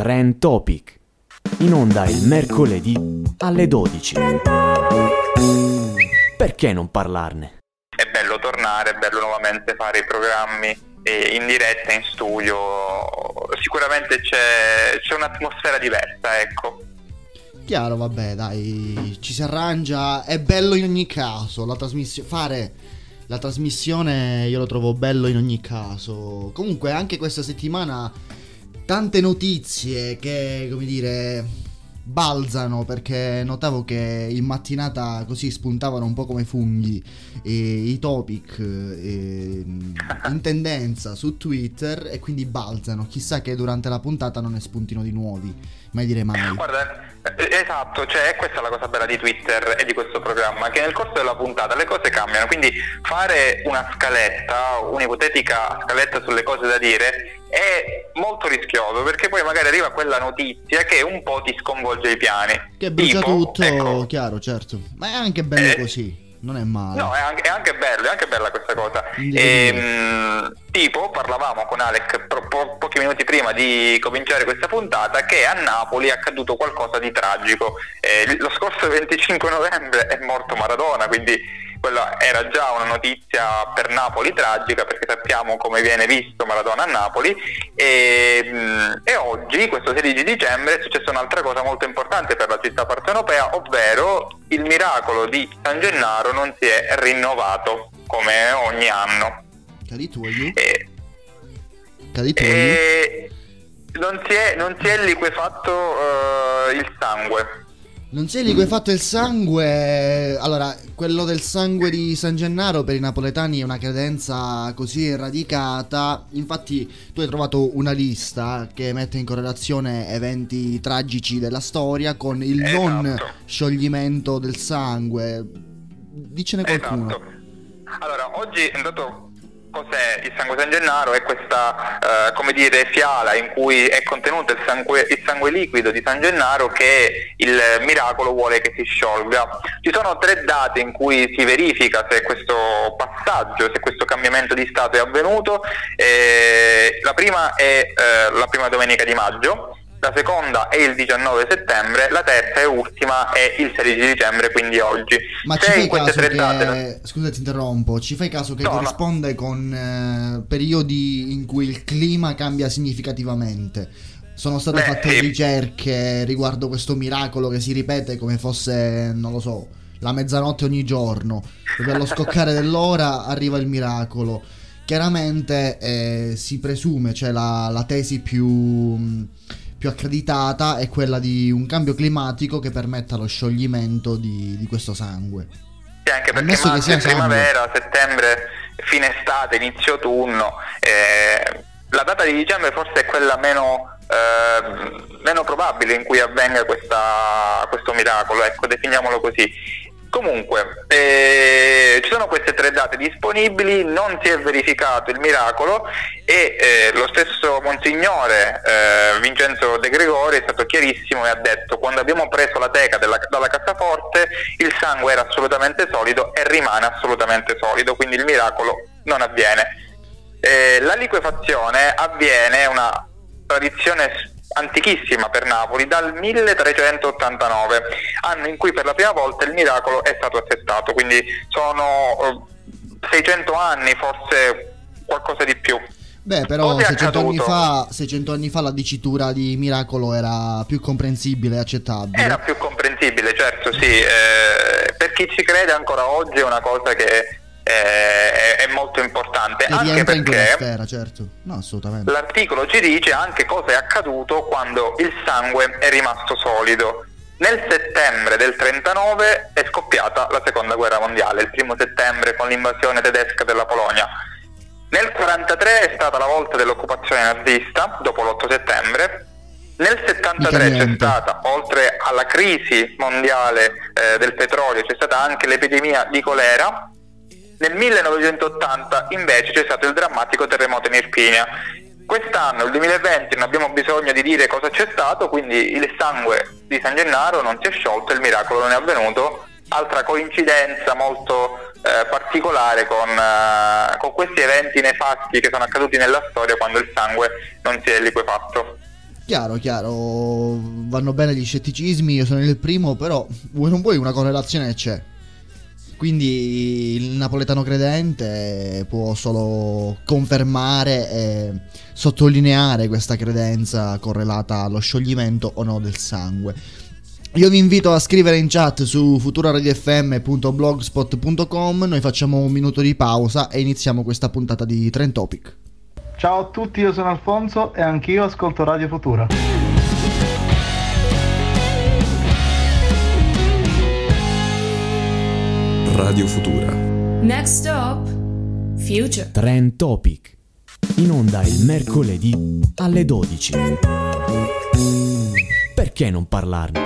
Trend Topic, in onda il mercoledì alle 12. Perché non parlarne? È bello tornare, è bello nuovamente fare i programmi in diretta, in studio, sicuramente c'è, c'è un'atmosfera diversa, ecco. Chiaro, vabbè, dai, ci si arrangia, è bello in ogni caso, la trasmissione, fare la trasmissione io lo trovo bello in ogni caso. Comunque anche questa settimana tante notizie che, come dire, balzano perché notavo che in mattinata così spuntavano un po' come funghi e, i topic e, in tendenza su Twitter e quindi balzano. Chissà che durante la puntata non ne spuntino di nuovi, mai dire mai. Guarda, eh, esatto, cioè questa è la cosa bella di Twitter e di questo programma, che nel corso della puntata le cose cambiano, quindi fare una scaletta, un'ipotetica scaletta sulle cose da dire è molto rischioso perché poi magari arriva quella notizia che un po' ti sconvolge i piani. Che brucia tipo, tutto, ecco, chiaro, certo. Ma è anche bello eh, così. Non è male. No, è anche, è anche bello, è anche bella questa cosa. E, ehm, tipo, parlavamo con Alec po- po- pochi minuti prima di cominciare questa puntata che a Napoli è accaduto qualcosa di tragico. Eh, lo scorso 25 novembre è morto Maradona, quindi quella era già una notizia per Napoli tragica perché sappiamo come viene visto Maradona a Napoli e, mm, e, oggi, questo 16 dicembre, è successa un'altra cosa molto importante per la città partenopea, ovvero il miracolo di San Gennaro non si è rinnovato come ogni anno. Cari tuoi? E, Cari tuoi? E non, si è, non si è liquefatto uh, il sangue non sei lì che hai fatto il sangue. Allora, quello del sangue di San Gennaro per i napoletani è una credenza così radicata. Infatti, tu hai trovato una lista che mette in correlazione eventi tragici della storia con il esatto. non scioglimento del sangue. Dicene qualcuno. Esatto. Allora, oggi è andato Cos'è il sangue San Gennaro? È questa, eh, come dire, fiala in cui è contenuto il sangue, il sangue, liquido di San Gennaro che il miracolo vuole che si sciolga. Ci sono tre date in cui si verifica se questo passaggio, se questo cambiamento di stato è avvenuto. Eh, la prima è eh, la prima domenica di maggio, la seconda è il 19 settembre, la terza e ultima è il 16 dicembre, quindi oggi. Ma Se ci fai caso che... Date... Scusa ti interrompo, ci fai caso che no, corrisponde no. con eh, periodi in cui il clima cambia significativamente? Sono state Beh, fatte sì. ricerche riguardo questo miracolo che si ripete come fosse, non lo so, la mezzanotte ogni giorno, dove allo scoccare dell'ora arriva il miracolo. Chiaramente eh, si presume, cioè la, la tesi più più accreditata è quella di un cambio climatico che permetta lo scioglimento di, di questo sangue. Sì, anche perché Ammesso che sia primavera, sangue. settembre, fine estate, inizio autunno, eh, la data di dicembre forse è quella meno, eh, meno probabile in cui avvenga questa, questo miracolo, ecco, definiamolo così. Comunque, eh, ci sono queste tre date disponibili, non si è verificato il miracolo e eh, lo stesso Monsignore eh, Vincenzo De Gregori è stato chiarissimo e ha detto quando abbiamo preso la teca della, dalla cassaforte il sangue era assolutamente solido e rimane assolutamente solido, quindi il miracolo non avviene. Eh, la liquefazione avviene, una tradizione antichissima per Napoli, dal 1389, anno in cui per la prima volta il miracolo è stato attestato, quindi sono 600 eh, anni, forse qualcosa di più. Beh, però 600 anni, fa, 600 anni, fa, la dicitura di miracolo era più comprensibile e accettabile. Era più comprensibile, certo, sì. Eh, per chi ci crede ancora oggi è una cosa che eh, è, molto importante. Che anche perché sfera, certo. no, l'articolo ci dice anche cosa è accaduto quando il sangue è rimasto solido. Nel settembre del 39 è scoppiata la seconda guerra mondiale, il primo settembre con l'invasione tedesca della Polonia. Nel 43 è stata la volta dell'occupazione nazista, dopo l'8 settembre. Nel 73 c'è stata, oltre alla crisi mondiale eh, del petrolio, c'è stata anche l'epidemia di colera nel 1980 invece c'è stato il drammatico terremoto in Irpinia. Quest'anno, il 2020, non abbiamo bisogno di dire cosa c'è stato, quindi il sangue di San Gennaro non si è sciolto, il miracolo non è avvenuto. Altra coincidenza molto eh, particolare con, eh, con questi eventi nefasti che sono accaduti nella storia quando il sangue non si è liquefatto. Chiaro, chiaro, vanno bene gli scetticismi, io sono il primo, però vuoi non vuoi una correlazione c'è. Quindi il napoletano credente può solo confermare e sottolineare questa credenza correlata allo scioglimento o no del sangue. Io vi invito a scrivere in chat su futuraradiofm.blogspot.com, noi facciamo un minuto di pausa e iniziamo questa puntata di Trend Topic. Ciao a tutti, io sono Alfonso e anch'io ascolto Radio Futura. Radio Futura. Next stop, Future. Trend Topic. In onda il mercoledì alle 12. Perché non parlarne?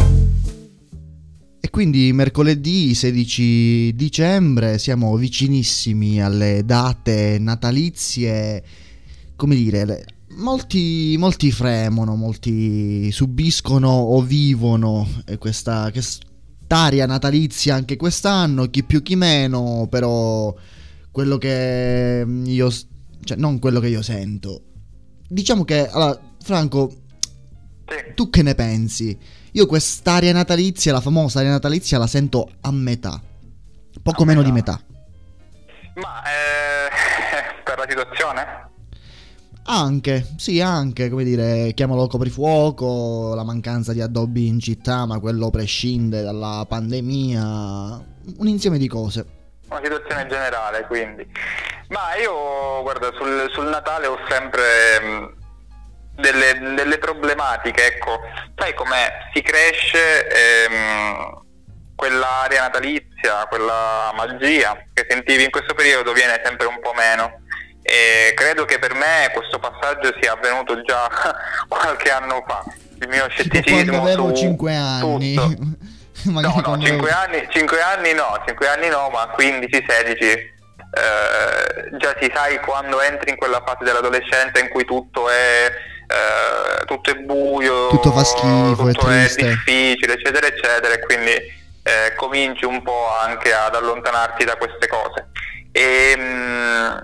E quindi mercoledì 16 dicembre siamo vicinissimi alle date natalizie, come dire, molti, molti fremono, molti subiscono o vivono questa, quest'aria natalizia anche quest'anno, chi più chi meno, però quello che io, cioè non quello che io sento. Diciamo che, allora, Franco, tu che ne pensi? Io quest'aria natalizia, la famosa aria natalizia, la sento a metà, poco a meno metà. di metà. Ma eh, per la situazione? Anche, sì, anche, come dire, chiamalo coprifuoco, la mancanza di addobbi in città, ma quello prescinde dalla pandemia, un insieme di cose. Una situazione generale, quindi. Ma io, guarda, sul, sul Natale ho sempre mm, delle, delle, problematiche, ecco, sai com'è? Si cresce ehm, quell'area natalizia, quella magia che sentivi in questo periodo viene sempre un po' meno e credo che per me questo passaggio sia avvenuto già qualche anno fa. Il mio scetticismo quando avevo 5 anni. no, no, 5 anni, 5 anni no, 5 anni no, ma 15, 16 eh, già si sai quando entri in quella fase dell'adolescenza in cui tutto è, eh, tutto è buio, tutto fa schifo, tutto è, è difficile, eccetera, eccetera, e quindi eh, cominci un po' anche ad allontanarti da queste cose. E, mh, mm,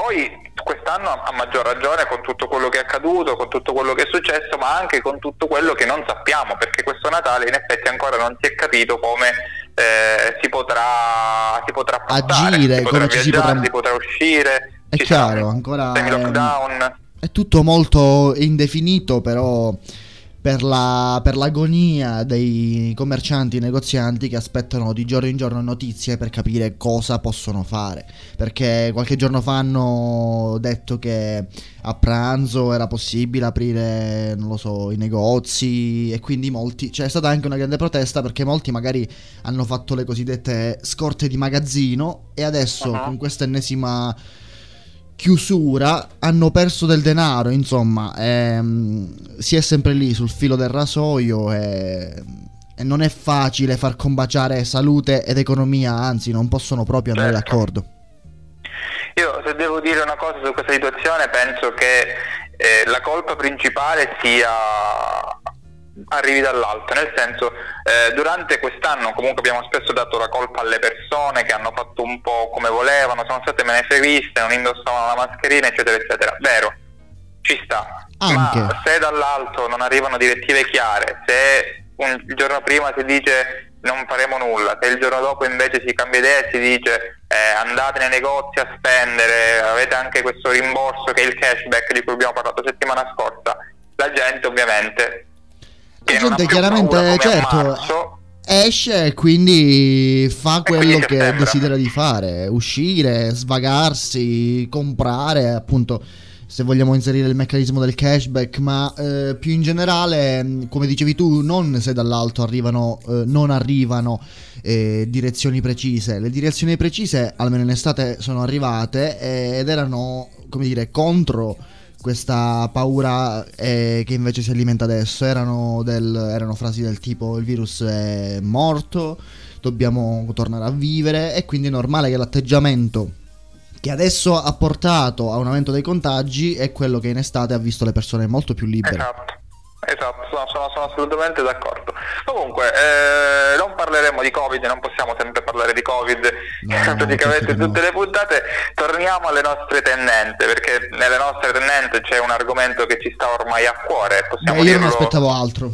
poi quest'anno a maggior ragione con tutto quello che è accaduto, con tutto quello che è successo, ma anche con tutto quello che non sappiamo, perché questo Natale in effetti ancora non si è capito come eh, si potrà, si potrà agire, si potrà come viaggiare, ci si potrà... si potrà uscire. È chiaro, ancora. È tutto molto indefinito, però per, la, per, l'agonia dei commercianti e negozianti che aspettano di giorno in giorno notizie per capire cosa possono fare. Perché qualche giorno fa hanno detto che a pranzo era possibile aprire, non lo so, i negozi e quindi molti... C'è stata anche una grande protesta perché molti magari hanno fatto le cosiddette scorte di magazzino e adesso uh-huh. con questa ennesima chiusura hanno perso del denaro, insomma, ehm, si è sempre lì sul filo del rasoio e, e, non è facile far combaciare salute ed economia, anzi non possono proprio andare certo. d'accordo. Io se devo dire una cosa su questa situazione penso che eh, la colpa principale sia arrivi dall'alto, nel senso eh, durante quest'anno comunque abbiamo spesso dato la colpa alle persone che hanno fatto un po' come volevano, sono state menefreghiste, non indossavano la mascherina eccetera eccetera, vero, ci sta, Anche. ma se dall'alto non arrivano direttive chiare, se un, il giorno prima si dice non faremo nulla, se il giorno dopo invece si cambia idea e si dice eh, andate nei negozi a spendere, avete anche questo rimborso che è il cashback di cui abbiamo parlato settimana scorsa, la gente ovviamente la gente chiaramente, certo, esce e quindi fa quello che desidera di fare, uscire, svagarsi, comprare, appunto se vogliamo inserire il meccanismo del cashback, ma eh, più in generale, come dicevi tu, non se dall'alto arrivano, eh, non arrivano eh, direzioni precise. Le direzioni precise, almeno in estate, sono arrivate eh, ed erano, come dire, contro questa paura eh, che invece si alimenta adesso. Erano, del, erano frasi del tipo il virus è morto, dobbiamo tornare a vivere e quindi è normale che l'atteggiamento che adesso ha portato a un aumento dei contagi è quello che in estate ha visto le persone molto più libere. Esatto. Esatto, sono, sono, sono, assolutamente d'accordo. Comunque, eh, non parleremo di Covid, non possiamo sempre parlare di Covid, no, praticamente no, tutte le puntate, torniamo alle nostre tennente, perché nelle nostre tennente c'è un argomento che ci sta ormai a cuore. Possiamo Beh, io dirlo... non aspettavo altro.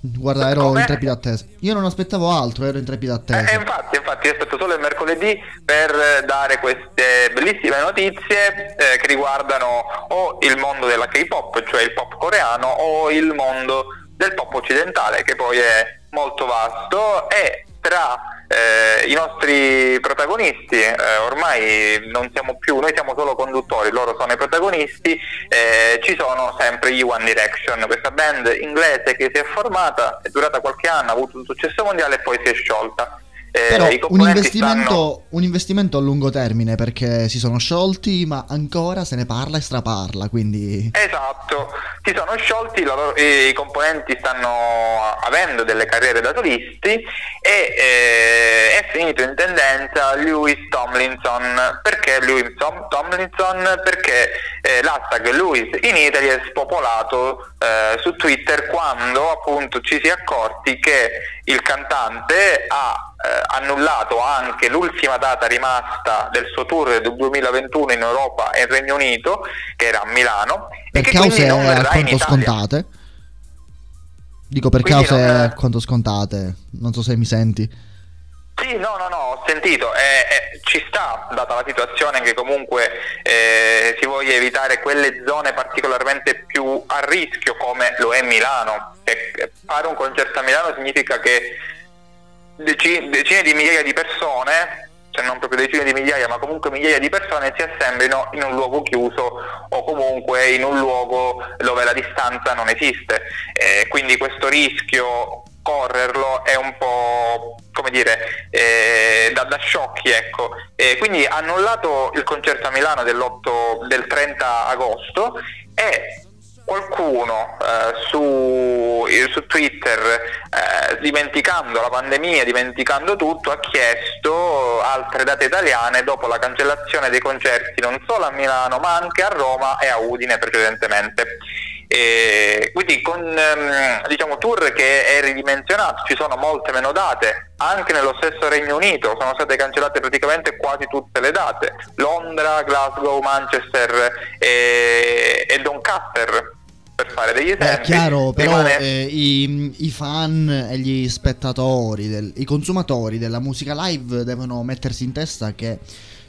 Guarda, ero Come? in trepida attesa. Io non aspettavo altro, ero in trepida attesa. Eh, infatti, infatti, aspetto solo il mercoledì per dare queste bellissime notizie eh, che riguardano o il mondo della K-pop, cioè il pop coreano, o il mondo del pop occidentale, che poi è molto vasto e tra eh, i nostri protagonisti, eh, ormai non siamo più, noi siamo solo conduttori, loro sono i protagonisti, eh, ci sono sempre gli One Direction, questa band inglese che si è formata, è durata qualche anno, ha avuto un successo mondiale e poi si è sciolta. Eh, Però un investimento, stanno... un investimento, a lungo termine perché si sono sciolti, ma ancora se ne parla e straparla. Quindi... Esatto, si sono sciolti, loro, i componenti stanno avendo delle carriere da solisti e eh, è finito in tendenza Lewis Tomlinson. Perché Lewis Tom- Tomlinson? Perché eh, l'hashtag Lewis in Italy è spopolato eh, su Twitter quando appunto ci si è accorti che il cantante ha eh, annullato anche l'ultima data rimasta del suo tour del 2021 in Europa e in Regno Unito, che era a Milano. Per cause alquanto scontate. Dico per quindi cause non... alquanto scontate, non so se mi senti. Sì, no, no, no, ho sentito, eh, eh, ci sta, data la situazione che comunque eh, si voglia evitare quelle zone particolarmente più a rischio come lo è Milano. E fare un concerto a Milano significa che decine, decine di migliaia di persone, cioè non proprio decine di migliaia, ma comunque migliaia di persone si assemblino in un luogo chiuso o comunque in un luogo dove la distanza non esiste. Eh, quindi questo rischio correrlo è un po' come dire eh, da, da, sciocchi ecco eh, quindi annullato il concerto a Milano del 30 agosto e qualcuno eh, su, su, Twitter, eh, dimenticando la pandemia, dimenticando tutto, ha chiesto altre date italiane dopo la cancellazione dei concerti non solo a Milano ma anche a Roma e a Udine precedentemente. E quindi con ehm, diciamo, tour che è ridimensionato, ci sono molte meno date, anche nello stesso Regno Unito sono state cancellate praticamente quasi tutte le date, Londra, Glasgow, Manchester e, e Doncaster per fare degli esempi. È chiaro, però rimane... eh, i, i, fan e gli spettatori, del, i consumatori della musica live devono mettersi in testa che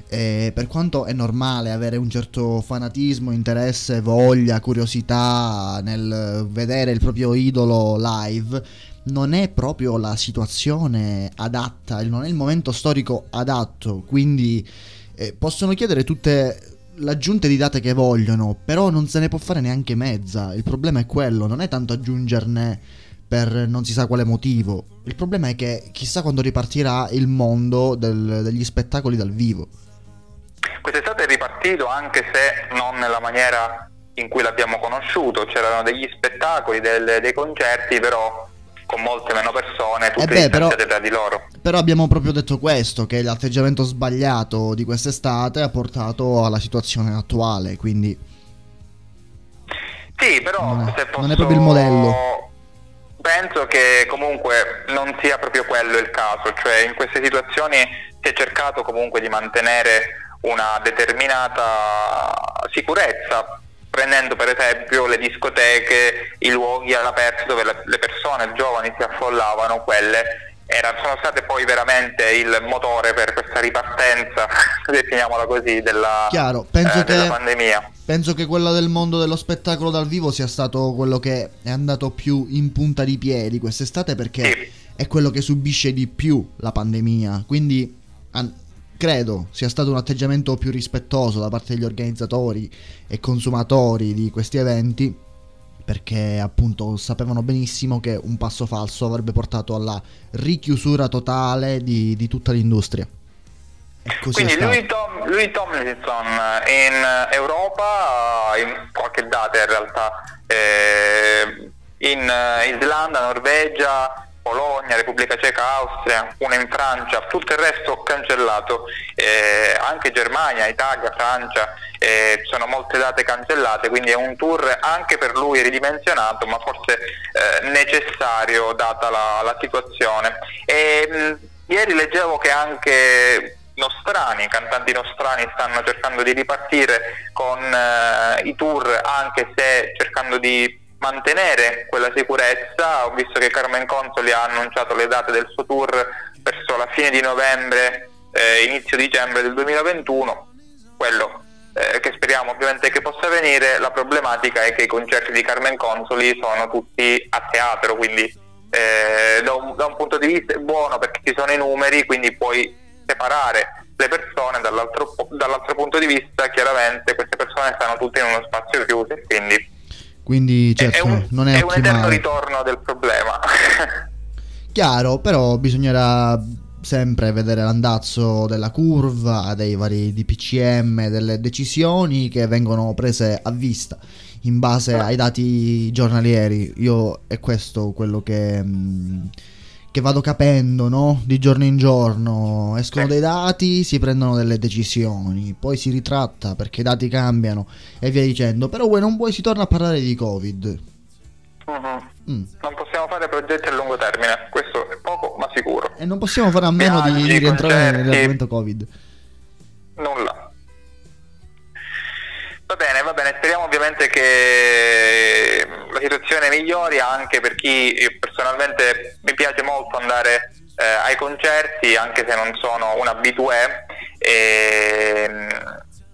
eh, per quanto è normale avere un certo fanatismo, interesse, voglia, curiosità nel vedere il proprio idolo live, non è proprio la situazione adatta, non è il momento storico adatto, quindi eh, possono chiedere tutte l'aggiunta di date che vogliono, però non se ne può fare neanche mezza. Il problema è quello, non è tanto aggiungerne per non si sa quale motivo. Il problema è che chissà quando ripartirà il mondo del, degli spettacoli dal vivo. Quest'estate è ripartito anche se non nella maniera in cui l'abbiamo conosciuto, c'erano degli spettacoli, del, dei concerti, però con molte meno persone, tutte eh beh, però, tra di loro. Però abbiamo proprio detto questo, che l'atteggiamento sbagliato di quest'estate ha portato alla situazione attuale, quindi... Sì, però non è, posso... non è proprio il modello. Penso che comunque non sia proprio quello il caso, cioè in queste situazioni si è cercato comunque di mantenere una determinata sicurezza prendendo per esempio le discoteche, i luoghi all'aperto dove le persone giovani si affollavano, quelle erano, sono state poi veramente il motore per questa ripartenza, definiamola così, della, Chiaro, penso eh, che, della pandemia. Penso che quella del mondo dello spettacolo dal vivo sia stato quello che è andato più in punta di piedi quest'estate perché sì. è quello che subisce di più la pandemia, quindi... An- credo sia stato un atteggiamento più rispettoso da parte degli organizzatori e consumatori di questi eventi perché appunto sapevano benissimo che un passo falso avrebbe portato alla richiusura totale di, di tutta l'industria. Quindi lui, Tom, lui Tomlinson in Europa, in qualche data in realtà, eh, in Islanda, Norvegia, Polonia, Repubblica Ceca, Austria, una in Francia, tutto il resto cancellato, eh, anche Germania, Italia, Francia, eh, sono molte date cancellate, quindi è un tour anche per lui ridimensionato, ma forse eh, necessario data la, la situazione. E, mh, ieri leggevo che anche nostrani, cantanti nostrani stanno cercando di ripartire con eh, i tour anche se cercando di mantenere quella sicurezza. Ho visto che Carmen Consoli ha annunciato le date del suo tour verso la fine di novembre, eh, inizio dicembre del 2021. Quello eh, che speriamo ovviamente che possa avvenire, la problematica è che i concerti di Carmen Consoli sono tutti a teatro, quindi eh, da, un, da, un, punto di vista è buono perché ci sono i numeri, quindi puoi separare le persone, dall'altro, dall'altro punto di vista chiaramente queste persone stanno tutte in uno spazio chiuso e quindi, quindi certo, è, un, non è, è un eterno ritorno del problema. Chiaro, però bisognerà sempre vedere l'andazzo della curva, dei vari DPCM, delle decisioni che vengono prese a vista in base ai dati giornalieri. Io è questo quello che, mm, che vado capendo, no? Di giorno in giorno. Escono dei dati, si prendono delle decisioni, poi si ritratta perché i dati cambiano e via dicendo. Però voi non vuoi si torna a parlare di Covid. Uh-huh. Mm. Non possiamo fare progetti a lungo termine, questo è poco ma sicuro. E non possiamo fare a meno Viaggi, di, di rientrare nell'argomento Covid. Nulla. Va bene, va bene, speriamo ovviamente che la situazione migliori anche per chi personalmente mi piace molto andare eh, ai concerti, anche se non sono un abitué, e mm,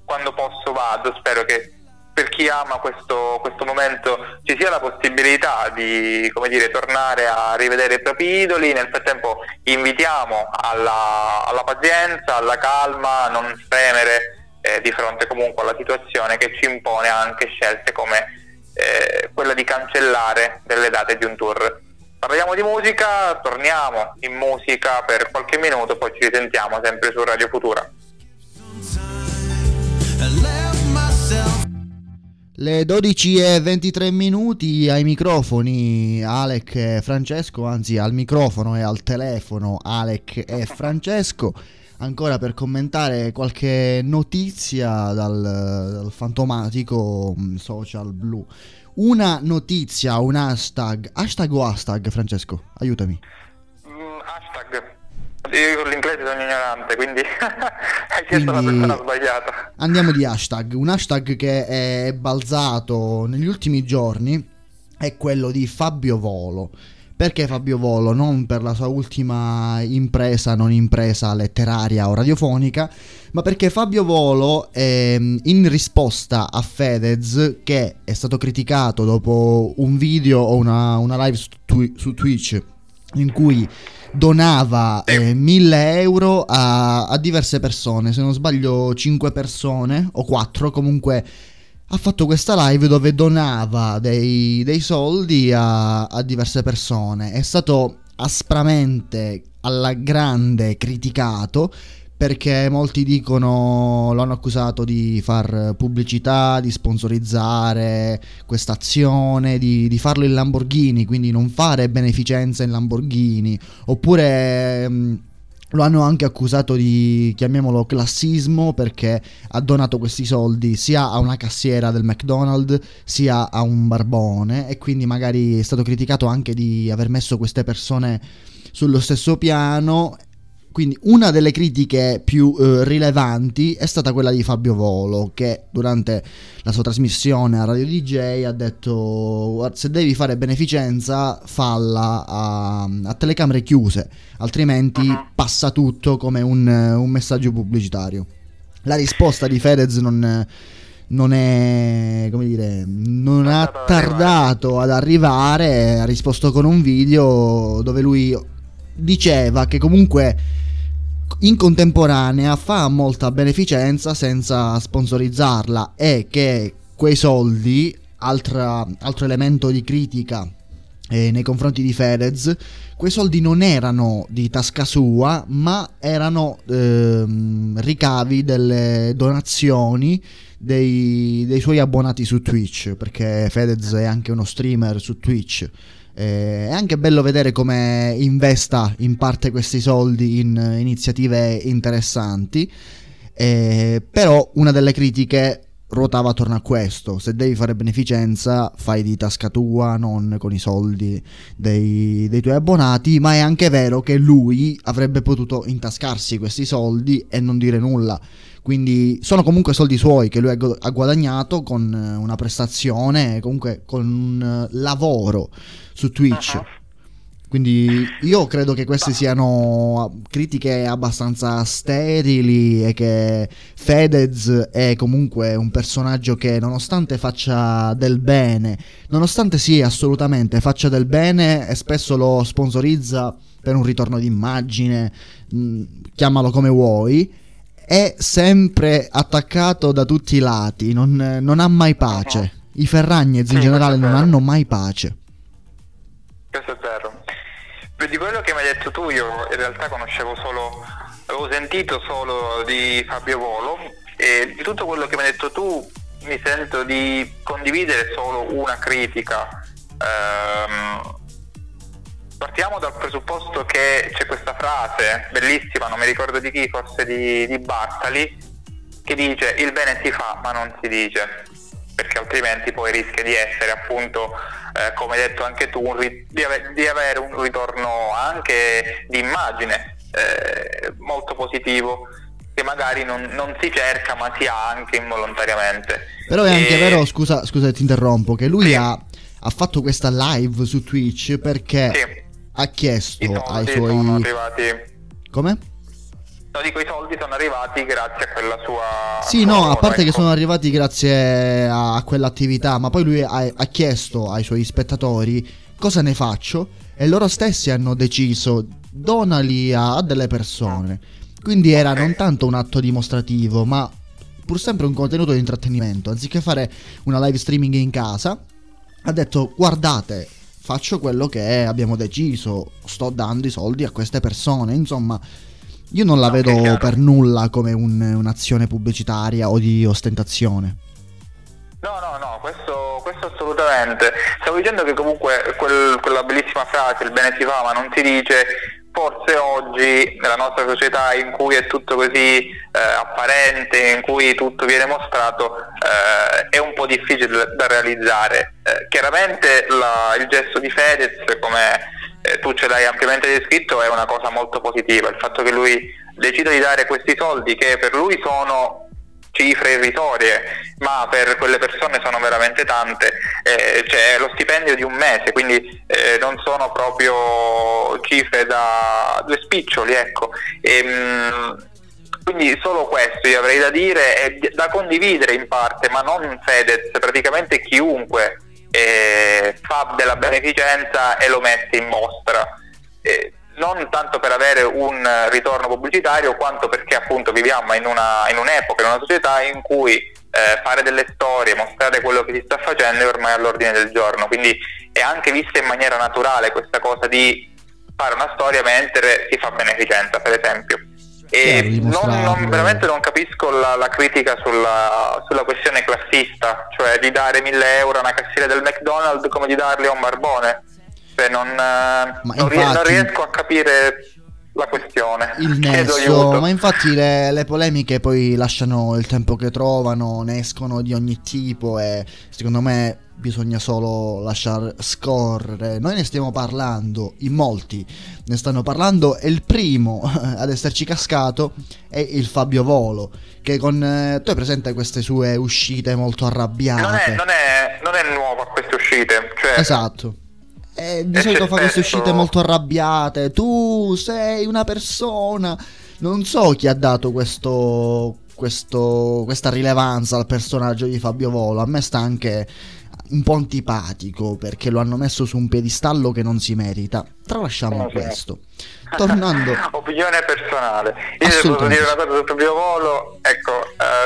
quando posso vado, spero che per chi ama questo, questo, momento ci sia la possibilità di dire, tornare a rivedere i propri idoli, nel frattempo invitiamo alla, alla pazienza, alla calma, a non fremere eh, di fronte comunque alla situazione che ci impone anche scelte come eh, quella di cancellare delle date di un tour. Parliamo di musica, torniamo in musica per qualche minuto, poi ci risentiamo sempre su Radio Futura. Le 12 e 23 minuti ai microfoni Alec e Francesco, anzi al microfono e al telefono Alec e Francesco, ancora per commentare qualche notizia dal, dal fantomatico mm, social blu. Una notizia, un hashtag, hashtag o hashtag Francesco, aiutami. Mm, hashtag. Io con l'inglese sono ignorante, quindi hai chiesto la persona sbagliata. Andiamo di hashtag. Un hashtag che è balzato negli ultimi giorni è quello di Fabio Volo. Perché Fabio Volo? Non per la sua ultima impresa, non impresa letteraria o radiofonica, ma perché Fabio Volo, ehm, in risposta a Fedez, che è stato criticato dopo un video o una, una live su, twi- su Twitch in cui donava eh, 1000 euro a, a, diverse persone, se non sbaglio 5 persone o 4, comunque ha fatto questa live dove donava dei, dei soldi a, a diverse persone, è stato aspramente alla grande criticato perché molti dicono lo hanno accusato di far pubblicità, di sponsorizzare questa azione, di, di, farlo in Lamborghini, quindi non fare beneficenza in Lamborghini, oppure mh, mm, lo hanno anche accusato di, chiamiamolo, classismo perché ha donato questi soldi sia a una cassiera del McDonald's sia a un barbone e quindi magari è stato criticato anche di aver messo queste persone sullo stesso piano quindi una delle critiche più eh, rilevanti è stata quella di Fabio Volo che durante la sua trasmissione a Radio DJ ha detto se devi fare beneficenza falla a, a telecamere chiuse, altrimenti uh-huh. passa tutto come un, un, messaggio pubblicitario. La risposta di Fedez non, non è come dire non ha tardato ad arrivare ha risposto con un video dove lui diceva che comunque in contemporanea fa molta beneficenza senza sponsorizzarla e che quei soldi, altra, altro elemento di critica eh, nei confronti di Fedez, quei soldi non erano di tasca sua, ma erano ehm, ricavi delle donazioni dei, dei suoi abbonati su Twitch, perché Fedez è anche uno streamer su Twitch. Eh, è anche bello vedere come investa in parte questi soldi in iniziative interessanti. Eh, però una delle critiche ruotava attorno a questo. Se devi fare beneficenza, fai di tasca tua, non con i soldi dei, dei, tuoi abbonati. Ma è anche vero che lui avrebbe potuto intascarsi questi soldi e non dire nulla. Quindi sono comunque soldi suoi che lui ha guadagnato con una prestazione, comunque con un lavoro su Twitch. Uh-huh quindi io credo che queste siano critiche abbastanza sterili e che Fedez è comunque un personaggio che nonostante faccia del bene, nonostante sì assolutamente faccia del bene e spesso lo sponsorizza per un ritorno d'immagine, mh, chiamalo come vuoi, è sempre attaccato da tutti i lati, non, non ha mai pace. I Ferragnez in generale non hanno mai pace. Questo è vero di quello che mi hai detto tu io in realtà conoscevo solo, avevo sentito solo di Fabio Volo e di tutto quello che mi hai detto tu mi sento di condividere solo una critica. Ehm, partiamo dal presupposto che c'è questa frase bellissima, non mi ricordo di chi, forse di, di Bartali, che dice il bene si fa ma non si dice perché altrimenti poi rischia di essere appunto, eh, come hai detto anche tu, ri- di, ave- di, avere un ritorno anche di immagine eh, molto positivo che magari non, non, si cerca ma si ha anche involontariamente. Però è anche e... vero, scusa, scusa ti interrompo, che lui sì. ha, ha, fatto questa live su Twitch perché sì. Ha chiesto ai suoi... Sono arrivati... Come? No, dico i soldi sono arrivati grazie a quella sua... Sì, no, a parte ecco. che sono arrivati grazie a, a quell'attività, ma poi lui ha, ha, chiesto ai suoi spettatori cosa ne faccio e loro stessi hanno deciso donali a, a delle persone. Quindi era okay. non tanto un atto dimostrativo, ma pur sempre un contenuto di intrattenimento. Anziché fare una live streaming in casa, ha detto guardate, faccio quello che abbiamo deciso, sto dando i soldi a queste persone, insomma io non la no, vedo per nulla come un, un'azione pubblicitaria o di ostentazione. No, no, no, questo, questo, assolutamente. Stavo dicendo che comunque quel, quella bellissima frase, il bene si fa ma non si dice, forse oggi nella nostra società in cui è tutto così eh, apparente, in cui tutto viene mostrato, eh, è un po' difficile da realizzare. Eh, chiaramente la, il gesto di Fedez, come eh, tu ce l'hai ampiamente descritto, è una cosa molto positiva. Il fatto che lui decida di dare questi soldi che per lui sono cifre irrisorie, ma per quelle persone sono veramente tante, eh, c'è lo stipendio di un mese, quindi eh, non sono proprio cifre da due spiccioli, ecco. E, mh, quindi solo questo io avrei da dire e da condividere in parte, ma non Fedez, praticamente chiunque eh, fa della beneficenza e lo mette in mostra. Eh, non tanto per avere un ritorno pubblicitario quanto perché appunto viviamo in, una, in un'epoca, in una società in cui eh, fare delle storie, mostrare quello che si sta facendo è ormai all'ordine del giorno, quindi è anche vista in maniera naturale questa cosa di fare una storia mentre si fa beneficenza per esempio. E non, non, veramente non capisco la, la critica sulla, sulla, questione classista, cioè di dare 1000 euro a una cassiera del McDonald's come di darli a un barbone. Cioè non, non, infatti, non riesco a capire la questione. Il nesso, ma infatti le, le, polemiche poi lasciano il tempo che trovano, ne escono di ogni tipo e secondo me bisogna solo lasciar scorrere. Noi ne stiamo parlando, in molti ne stanno parlando e il primo ad esserci cascato è il Fabio Volo, che con... Eh, tu hai presente queste sue uscite molto arrabbiate? Non è, non è, non è nuovo a queste uscite. Cioè... Esatto. E di solito fa queste uscite molto arrabbiate. Tu sei una persona. Non so chi ha dato questo, questo, questa rilevanza al personaggio di Fabio Volo. A me sta anche un po' antipatico perché lo hanno messo su un piedistallo che non si merita. Tralasciamo questo. Tornando. Opinione personale. Io posso dire una cosa su Fabio Volo, ecco,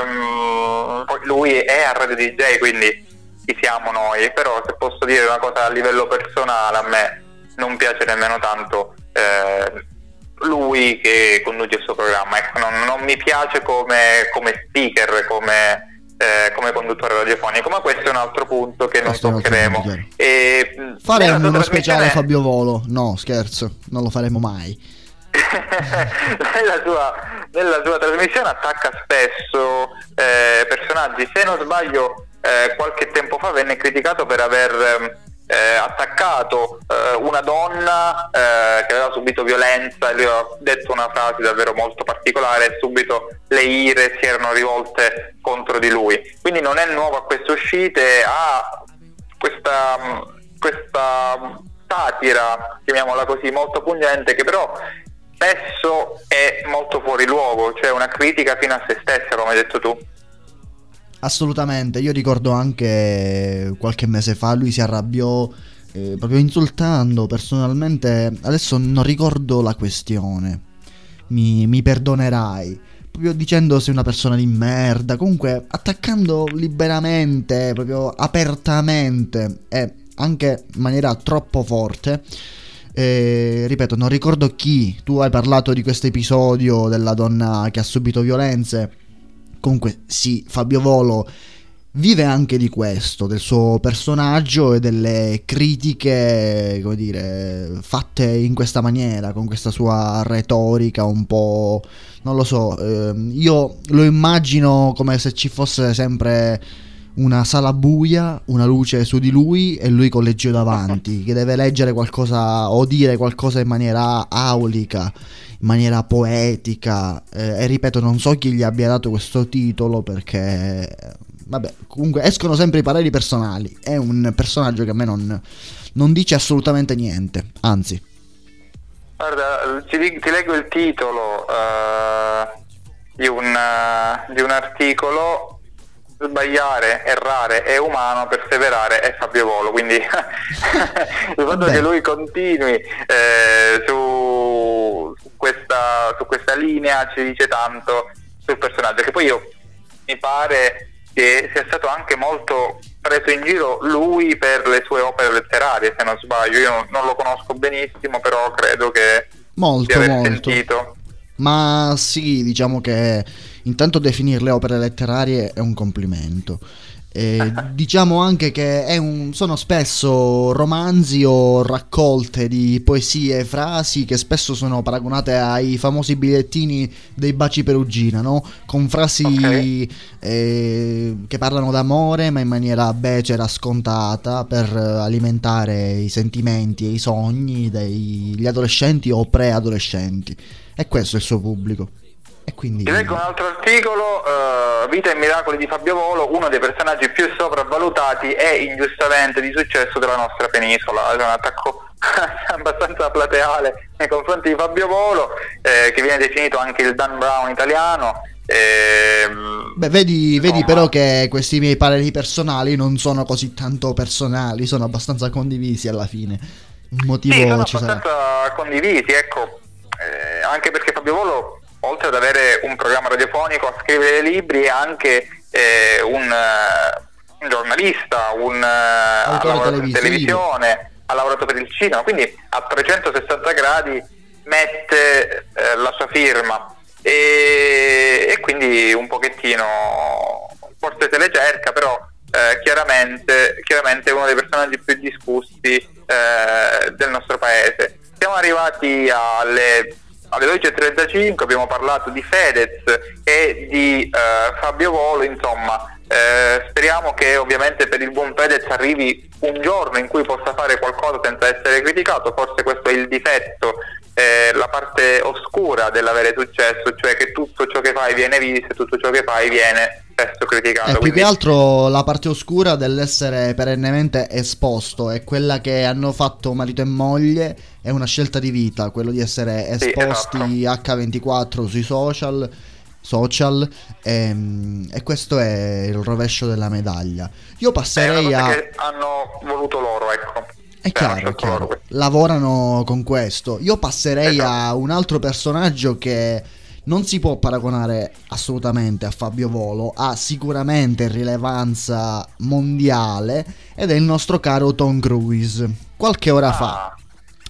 um, lui è a Radio DJ, quindi chi siamo noi, però se posso dire una cosa a livello personale, a me non piace nemmeno tanto eh, lui che conduce il suo programma, ecco, non, non mi piace come, come speaker, come eh, come conduttore radiofonico, ma questo è un altro punto che questo non toccheremo. E, faremo uno speciale Fabio Volo, no scherzo, non lo faremo mai. la, sua, nella sua trasmissione attacca spesso eh, personaggi. Se non sbaglio, eh, qualche tempo fa venne criticato per aver ehm, eh, attaccato eh, una donna eh, che aveva subito violenza e lui ha detto una frase davvero molto particolare e subito le ire si erano rivolte contro di lui. Quindi non è nuovo a queste uscite, ha questa, questa satira, chiamiamola così, molto pungente che però spesso è molto fuori luogo, cioè una critica fino a se stessa, come hai detto tu. Assolutamente, io ricordo anche qualche mese fa lui si arrabbiò eh, proprio insultando personalmente, adesso non ricordo la questione, mi, mi perdonerai, proprio dicendo sei una persona di merda, comunque attaccando liberamente, proprio apertamente e anche in maniera troppo forte. Eh, ripeto, non ricordo chi, tu hai parlato di questo episodio della donna che ha subito violenze comunque sì, Fabio Volo vive anche di questo, del suo personaggio e delle critiche, come dire, fatte in questa maniera, con questa sua retorica un po'... non lo so, eh, io lo immagino come se ci fosse sempre una sala buia, una luce su di lui e lui con leggio davanti, che deve leggere qualcosa o dire qualcosa in maniera aulica in maniera poetica eh, e ripeto non so chi gli abbia dato questo titolo perché vabbè comunque escono sempre i pareri personali è un personaggio che a me non, non dice assolutamente niente anzi. Guarda ti, ti leggo il titolo uh, di, un, uh, di un articolo sbagliare, errare è umano, perseverare è Fabio Volo, quindi il fatto che lui continui eh, su, su, questa, su, questa, linea ci dice tanto sul personaggio, che poi io mi pare che sia stato anche molto preso in giro lui per le sue opere letterarie, se non sbaglio, io non, non lo conosco benissimo, però credo che molto, di molto. sentito. Ma sì, diciamo che intanto definirle opere letterarie è un complimento. E diciamo anche che un, sono spesso romanzi o raccolte di poesie e frasi che spesso sono paragonate ai famosi bigliettini dei baci perugina, no? Con frasi okay. eh, che parlano d'amore ma in maniera becera, scontata, per alimentare i sentimenti e i sogni degli adolescenti o preadolescenti. E questo è il suo pubblico. E quindi... Ti leggo un altro articolo, uh, Vita e miracoli di Fabio Volo, uno dei personaggi più sopravvalutati e ingiustamente di successo della nostra penisola. È un attacco abbastanza plateale nei confronti di Fabio Volo, eh, che viene definito anche il Dan Brown italiano. Eh, Beh, vedi, vedi però che questi miei pareri personali non sono così tanto personali, sono abbastanza condivisi alla fine. Un motivo sì, sono abbastanza sarà. condivisi, ecco, eh, anche perché Fabio Volo oltre ad avere un programma radiofonico, a scrivere libri, è anche eh, un, uh, un, giornalista, un uh, ha lavorato in televisione, ha lavorato per il cinema, quindi a 360 gradi mette eh, la sua firma e, e, quindi un pochettino, forse se le cerca, però eh, chiaramente, chiaramente, è uno dei personaggi più discussi eh, del nostro paese. Siamo arrivati alle alle 12.35 abbiamo parlato di Fedez e di eh, Fabio Volo, insomma eh, speriamo che ovviamente per il buon Fedez arrivi un giorno in cui possa fare qualcosa senza essere criticato, forse questo è il difetto, eh, la parte oscura dell'avere successo, cioè che tutto ciò che fai viene visto tutto ciò che fai viene spesso criticato. E eh, quindi... più che altro la parte oscura dell'essere perennemente esposto è quella che hanno fatto marito e moglie, è una scelta di vita, quello di essere esposti sì, esatto. H24 sui social social e, ehm, e, questo è il rovescio della medaglia. Io passerei a... Che hanno voluto loro, ecco. È chiaro, è chiaro. Lavorano con questo. Io passerei esatto. a un altro personaggio che non si può paragonare assolutamente a Fabio Volo, ha sicuramente rilevanza mondiale ed è il nostro caro Tom Cruise. Qualche ora ah. fa.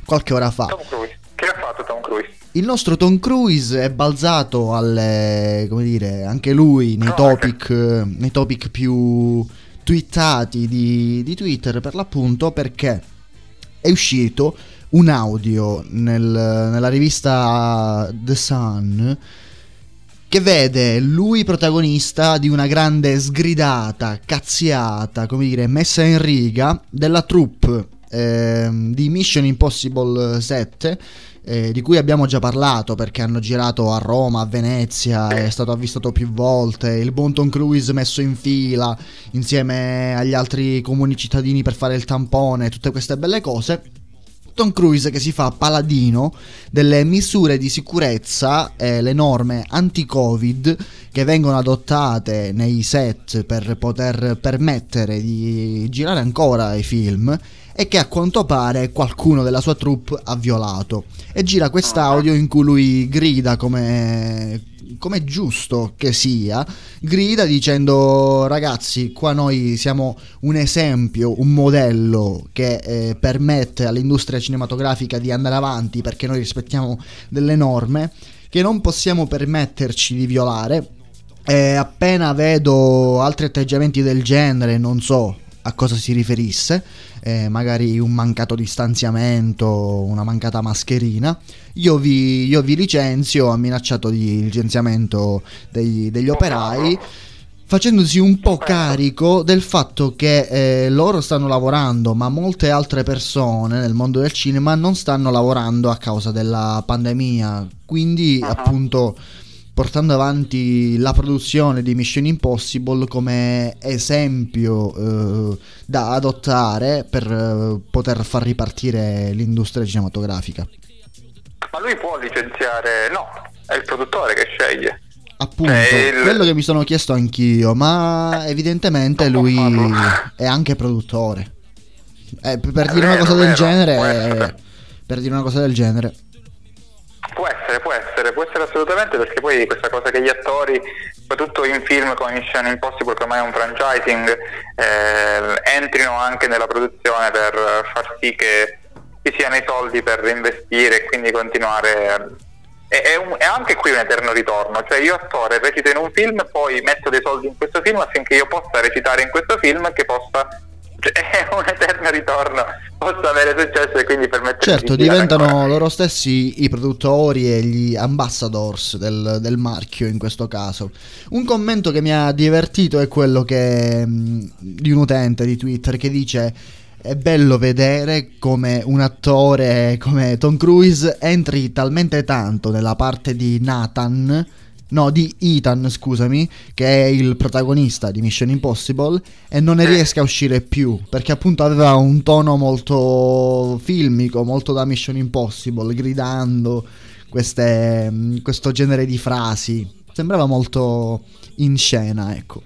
Qualche ora fa. Tom Cruise. Che ha fatto Tom Cruise? Il nostro Tom Cruise è balzato alle, come dire, anche lui nei, topic, nei topic più twittati di, di Twitter per l'appunto perché è uscito un audio nel, nella rivista The Sun che vede lui protagonista di una grande sgridata, cazziata, come dire, messa in riga della troupe eh, di Mission Impossible 7 eh, di cui abbiamo già parlato perché hanno girato a Roma, a Venezia, è stato avvistato più volte, il buon Tom Cruise messo in fila insieme agli altri comuni cittadini per fare il tampone, tutte queste belle cose. Tom Cruise che si fa paladino delle misure di sicurezza e le norme anti-Covid che vengono adottate nei set per poter permettere di girare ancora i film e che a quanto pare qualcuno della sua troupe ha violato. E gira quest'audio in cui lui grida come come giusto che sia, grida dicendo ragazzi, qua noi siamo un esempio, un modello che eh, permette all'industria cinematografica di andare avanti perché noi rispettiamo delle norme che non possiamo permetterci di violare. E appena vedo altri atteggiamenti del genere, non so a cosa si riferisse, eh, magari un mancato distanziamento, una mancata mascherina, io vi, io vi licenzio, ha minacciato di licenziamento dei, degli operai facendosi un po' carico del fatto che eh, loro stanno lavorando, ma molte altre persone nel mondo del cinema non stanno lavorando a causa della pandemia. Quindi, uh-huh. appunto, portando avanti la produzione di Mission Impossible come esempio eh, da adottare per eh, poter far ripartire l'industria cinematografica. Ma lui può licenziare? No, è il produttore che sceglie. Appunto, il... quello che mi sono chiesto anch'io, ma evidentemente lui è anche produttore. Eh, per, dire vero, vero, genere, per dire una cosa del genere, può essere, assolutamente perché poi questa cosa che gli attori, soprattutto in film come Mission Impossible, che ormai è un franchising, eh, entrino anche nella produzione per far sì che ci siano i soldi per reinvestire e quindi continuare. È, è, un, è, anche qui un eterno ritorno, cioè io attore recito in un film, poi metto dei soldi in questo film affinché io possa recitare in questo film che possa è un eterno ritorno possa avere successo e quindi permettere certo di diventano ancora. loro stessi i produttori e gli ambassadors del, del, marchio in questo caso un commento che mi ha divertito è quello che, di un utente di Twitter che dice è bello vedere come un attore come Tom Cruise entri talmente tanto nella parte di Nathan no, di Ethan, scusami, che è il protagonista di Mission Impossible e non ne riesca a uscire più, perché appunto aveva un tono molto filmico, molto da Mission Impossible, gridando queste, questo genere di frasi. Sembrava molto in scena, ecco.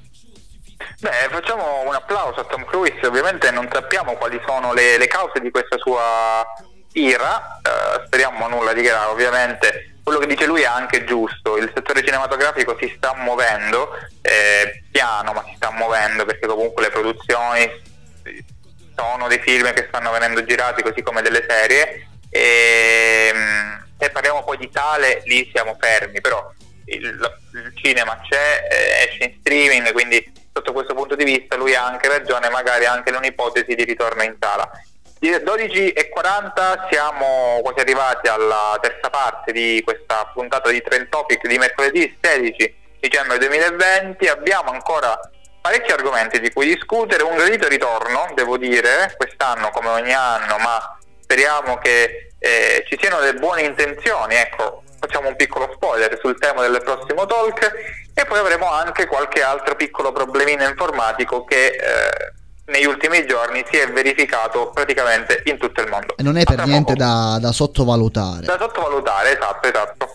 Beh, facciamo un applauso a Tom Cruise, ovviamente non sappiamo quali sono le, le cause di questa sua ira, eh, speriamo nulla di grave ovviamente, quello che dice lui è anche giusto, il settore cinematografico si sta muovendo, eh, piano ma si sta muovendo perché comunque le produzioni sono dei film che stanno venendo girati così come delle serie e se parliamo poi di tale lì siamo fermi, però il, il cinema c'è, eh, esce in streaming, quindi sotto questo punto di vista lui ha anche ragione, magari anche un'ipotesi di ritorno in sala. 12.40 siamo quasi arrivati alla terza parte di questa puntata di Trend Topic di mercoledì 16 dicembre 2020. Abbiamo ancora parecchi argomenti di cui discutere, un gradito ritorno, devo dire, quest'anno come ogni anno, ma speriamo che eh, ci siano delle buone intenzioni, ecco, facciamo un piccolo spoiler sul tema del prossimo talk e poi avremo anche qualche altro piccolo problemino informatico che eh, negli ultimi giorni si è verificato praticamente in tutto il mondo. E non è per Tra niente da, da, sottovalutare. Da sottovalutare, esatto, esatto.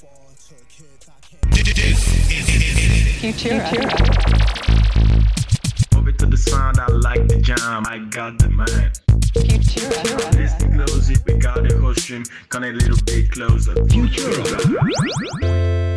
Futura. to the sound, I like the jam, I got the man. Futura. Listen close, we got the whole stream, come a little bit closer. Futura.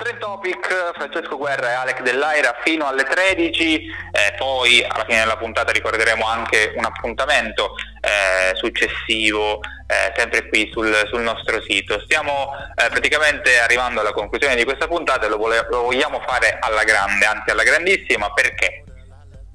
Trend Topic, Francesco Guerra e Alec Dell'Aira fino alle 13, eh, poi alla fine della puntata ricorderemo anche un appuntamento eh, successivo eh, sempre qui sul, sul, nostro sito. Stiamo eh, praticamente arrivando alla conclusione di questa puntata e lo, vole- lo vogliamo fare alla grande, anzi alla grandissima perché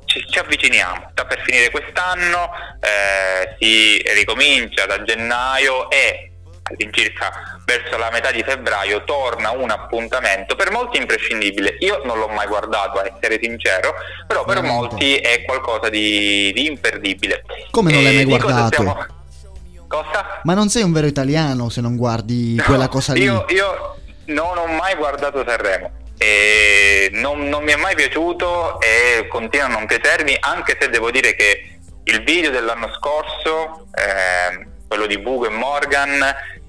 ci, ci avviciniamo, sta per finire quest'anno, eh, si ricomincia da gennaio e all'incirca verso la metà di febbraio torna un appuntamento per molti imprescindibile. Io non l'ho mai guardato, a essere sincero, però per Veramente. molti è qualcosa di, di imperdibile. Come non l'hai mai guardato? Stiamo... Cosa? Ma non sei un vero italiano se non guardi no, quella cosa lì. Io, io non ho mai guardato Sanremo. E non, non mi è mai piaciuto e continua a non piacermi, anche se devo dire che il video dell'anno scorso, eh, quello di Bugo e Morgan,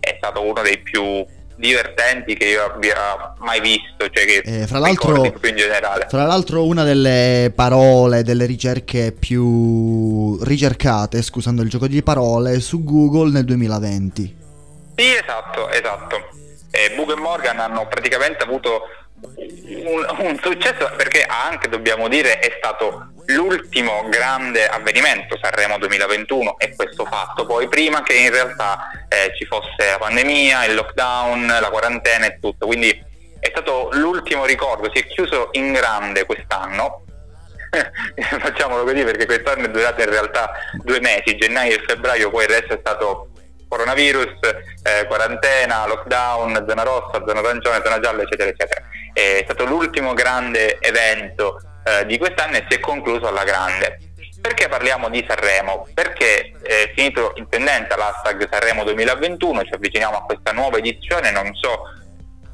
è stato uno dei più divertenti che io abbia mai visto, cioè che eh, fra, l'altro, in generale. fra l'altro una delle parole, delle ricerche più ricercate, scusando il gioco di parole, su Google nel 2020. Sì, esatto, esatto. Eh, Bugo e Morgan hanno praticamente avuto un, un, successo perché anche dobbiamo dire è stato l'ultimo grande avvenimento Sanremo 2021 e questo fatto poi prima che in realtà eh, ci fosse la pandemia, il lockdown, la quarantena e tutto quindi è stato l'ultimo ricordo, si è chiuso in grande quest'anno facciamolo così perché quest'anno è durato in realtà due mesi, gennaio e febbraio poi il resto è stato coronavirus, eh, quarantena, lockdown, zona rossa, zona arancione, zona gialla, eccetera, eccetera. È stato l'ultimo grande evento eh, di quest'anno e si è concluso alla grande. Perché parliamo di Sanremo? Perché è finito in tendenza l'hashtag Sanremo 2021, ci avviciniamo a questa nuova edizione, non so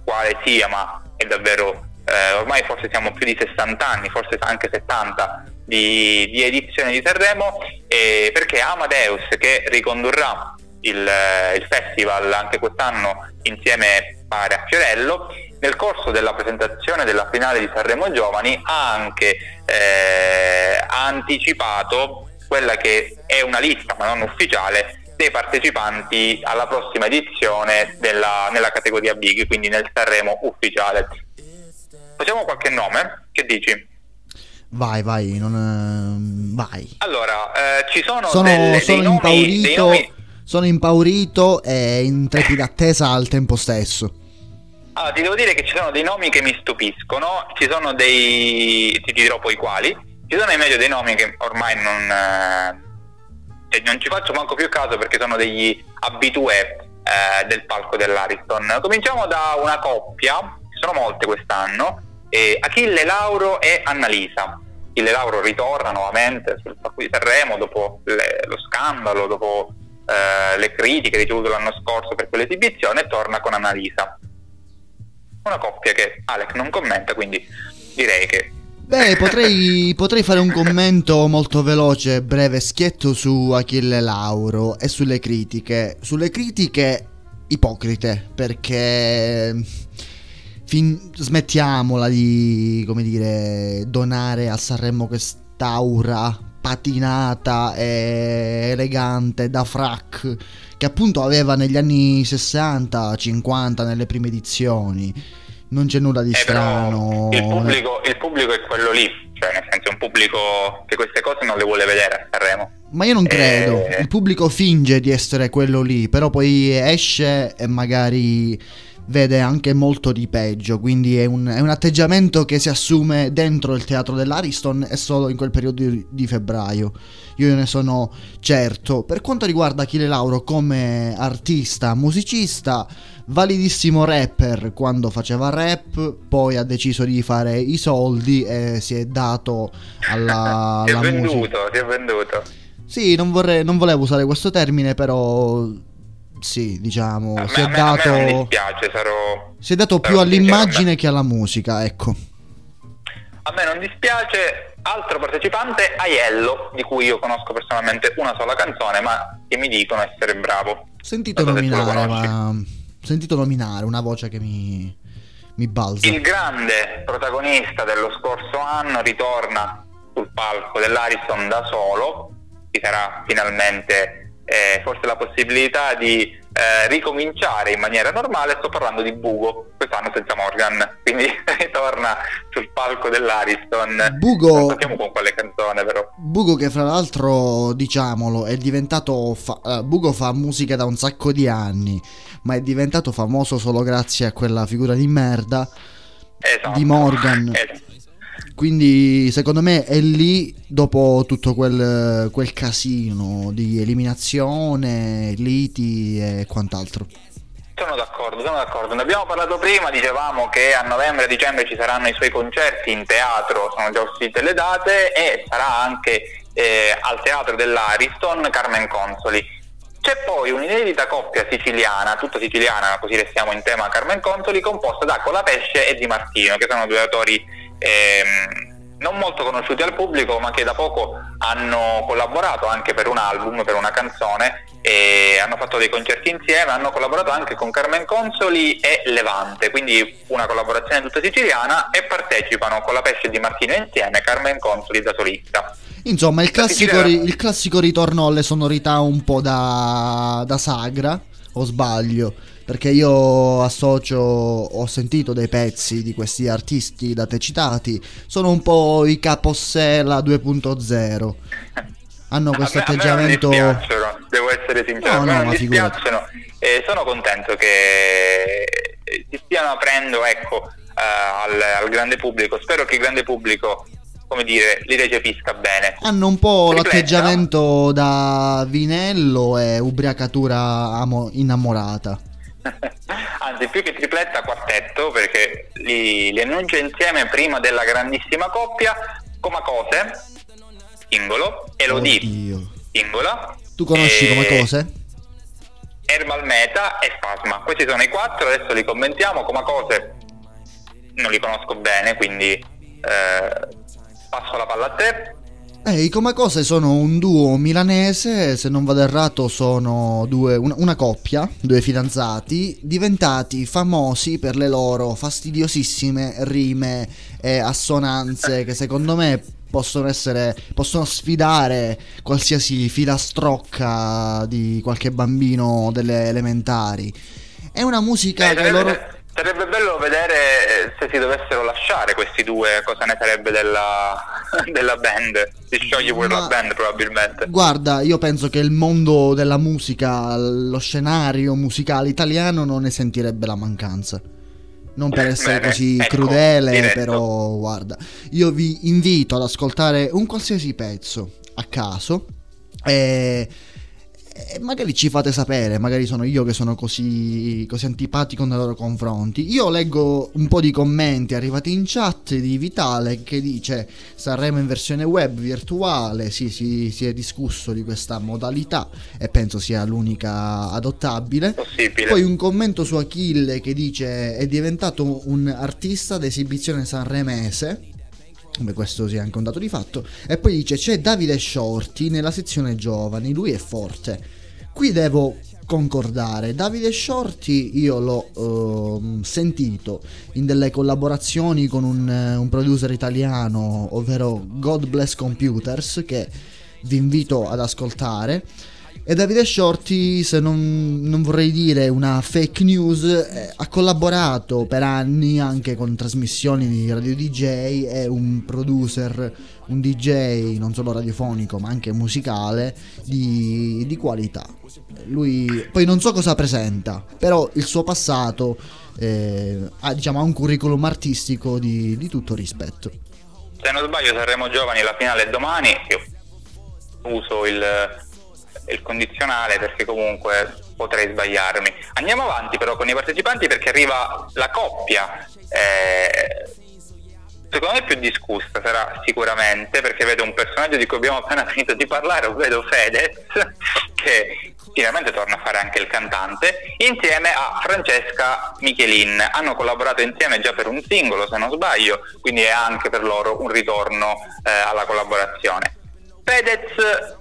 quale sia, ma è davvero, eh, ormai forse siamo più di 60 anni, forse anche 70 di, di edizione di Sanremo, perché Amadeus che ricondurrà il, eh, il festival anche quest'anno insieme a Fiorello, nel corso della presentazione della finale di Sanremo Giovani ha anche eh, ha anticipato quella che è una lista ma non ufficiale dei partecipanti alla prossima edizione della, nella categoria Big, quindi nel Sanremo ufficiale. Facciamo qualche nome? Che dici? Vai, vai, non, vai. Allora, eh, ci sono, sono, delle, sono nomi, impaurito. Nomi sono impaurito e in trepida attesa al tempo stesso. Allora, ti devo dire che ci sono dei nomi che mi stupiscono, ci sono dei... ti dirò poi quali, ci sono in meglio dei nomi che ormai non, eh, non ci faccio manco più caso perché sono degli abitué eh, del palco dell'Ariston. Cominciamo da una coppia, ci sono molte quest'anno, eh, Achille Lauro e Annalisa. Achille Lauro ritorna nuovamente sul palco di Sanremo dopo le, lo scandalo, dopo eh, le critiche ricevute l'anno scorso per quell'esibizione e torna con Annalisa. Una coppia che Alex non commenta, quindi direi che... Beh, potrei, potrei fare un commento molto veloce, breve, schietto su Achille Lauro e sulle critiche. Sulle critiche ipocrite, perché fin- smettiamola di, come dire, donare a Sanremo quest'aura patinata e elegante da frac che appunto aveva negli anni 60-50 nelle prime edizioni. Non c'è nulla di eh, strano. Il pubblico, il pubblico, è quello lì, cioè nel senso è un pubblico che queste cose non le vuole vedere a Sanremo. Ma io non credo, eh... il pubblico finge di essere quello lì, però poi esce e magari vede anche molto di peggio, quindi è un, è un, atteggiamento che si assume dentro il teatro dell'Ariston e solo in quel periodo di, di febbraio. Io ne sono certo. Per quanto riguarda Achille Lauro come artista, musicista, validissimo rapper quando faceva rap, poi ha deciso di fare i soldi e si è dato alla, alla si è venduto, musica. Si è venduto. Sì, non, vorrei, non volevo usare questo termine, però sì, diciamo, a si, me, è dato, me dispiace, sarò, si è dato più all'immagine che alla musica, ecco. A me non dispiace, altro partecipante, Aiello, di cui io conosco personalmente una sola canzone, ma che mi dicono essere bravo. Sentito nominare, ma... Sentito nominare, una voce che mi, mi balza. Il grande protagonista dello scorso anno ritorna sul palco dell'Ariston da solo, ci sarà finalmente eh, forse la possibilità di eh, ricominciare in maniera normale, sto parlando di Bugo, quest'anno senza Morgan, quindi ritorna sul palco dell'Ariston. Bugo, non sappiamo con quale canzone però. Bugo che fra l'altro, diciamolo, è diventato... Fa- uh, Bugo fa musica da un sacco di anni, ma è diventato famoso solo grazie a quella figura di merda esatto. di Morgan. Esatto. Quindi secondo me è lì, dopo tutto quel, quel casino di eliminazione, liti e quant'altro. Sono d'accordo sono d'accordo. Ne abbiamo parlato prima, dicevamo che a novembre e dicembre ci saranno i suoi concerti in teatro, sono già uscite le date e sarà anche eh, al teatro dell'Ariston Carmen Consoli. C'è poi un'inedita coppia siciliana, tutta siciliana, così restiamo in tema Carmen Consoli, composta da Colapesce e Di Martino, che sono due autori ehm, non molto conosciuti al pubblico ma che da poco hanno collaborato anche per un album, per una canzone e hanno fatto dei concerti insieme, hanno collaborato anche con Carmen Consoli e Levante, quindi una collaborazione tutta siciliana e partecipano con la pesce di Martino insieme Carmen Consoli da solista. Insomma, il classico, il classico ritorno alle sonorità un po' da, da sagra, o sbaglio? perché io associo, ho sentito dei pezzi di questi artisti da te citati, sono un po' i capossella 2.0 hanno questo a me, atteggiamento. A me non dispiacciono, devo essere sincero, no, no, non dispiacciono e sono contento che si stiano aprendo ecco, uh, al, al, grande pubblico. Spero che il grande pubblico, come dire, li recepisca bene. Hanno un po' Tripletta. l'atteggiamento da vinello e ubriacatura amo- innamorata. Anzi, più che tripletta, quartetto, perché li, li annuncio insieme prima della grandissima coppia, Comacose, singolo, Elodie, singola. Tu conosci e... Comacose? Herbal Meta e Spasma. Questi sono i quattro, adesso li commentiamo. Comacose non li conosco bene, quindi eh, passo la palla a te. Eh, I Comacose sono un duo milanese, se non vado errato sono due, una, una, coppia, due fidanzati, diventati famosi per le loro fastidiosissime rime e assonanze che secondo me possono essere, possono sfidare qualsiasi filastrocca di qualche bambino delle elementari. È una musica eh, che loro Sarebbe bello vedere eh, se si dovessero lasciare questi due, cosa ne sarebbe della, della band. Si scioglie pure Ma, la band probabilmente. Guarda, io penso che il mondo della musica, lo scenario musicale italiano non ne sentirebbe la mancanza. Non per essere Bene, così ecco, crudele, diretto. però guarda, io vi invito ad ascoltare un qualsiasi pezzo a caso. E e magari ci fate sapere, magari sono io che sono così, così, antipatico nei loro confronti. Io leggo un po' di commenti arrivati in chat di Vitale che dice Sanremo in versione web virtuale, sì, sì, si è discusso di questa modalità e penso sia l'unica adottabile. Possibile. Poi un commento su Achille che dice è diventato un artista d'esibizione sanremese come questo sia anche un dato di fatto. E poi dice: C'è Davide Shorty nella sezione giovani, lui è forte. Qui devo concordare. Davide Shorty io l'ho uh, sentito in delle collaborazioni con un, un, producer italiano, ovvero God Bless Computers, che vi invito ad ascoltare. E Davide Shorty, se non, non, vorrei dire una fake news, eh, ha collaborato per anni anche con trasmissioni di radio DJ, è un producer, un DJ non solo radiofonico ma anche musicale di, di qualità. Lui poi non so cosa presenta, però il suo passato eh, ha, diciamo, un curriculum artistico di, di tutto rispetto. Se non sbaglio saremo giovani, la finale è domani, io uso il il condizionale perché comunque potrei sbagliarmi. Andiamo avanti però con i partecipanti perché arriva la coppia. Eh, secondo me più discussa sarà sicuramente perché vedo un personaggio di cui abbiamo appena finito di parlare, vedo Fedez che finalmente torna a fare anche il cantante insieme a Francesca Michelin hanno collaborato insieme già per un singolo se non sbaglio quindi è anche per loro un ritorno eh, alla collaborazione Fedez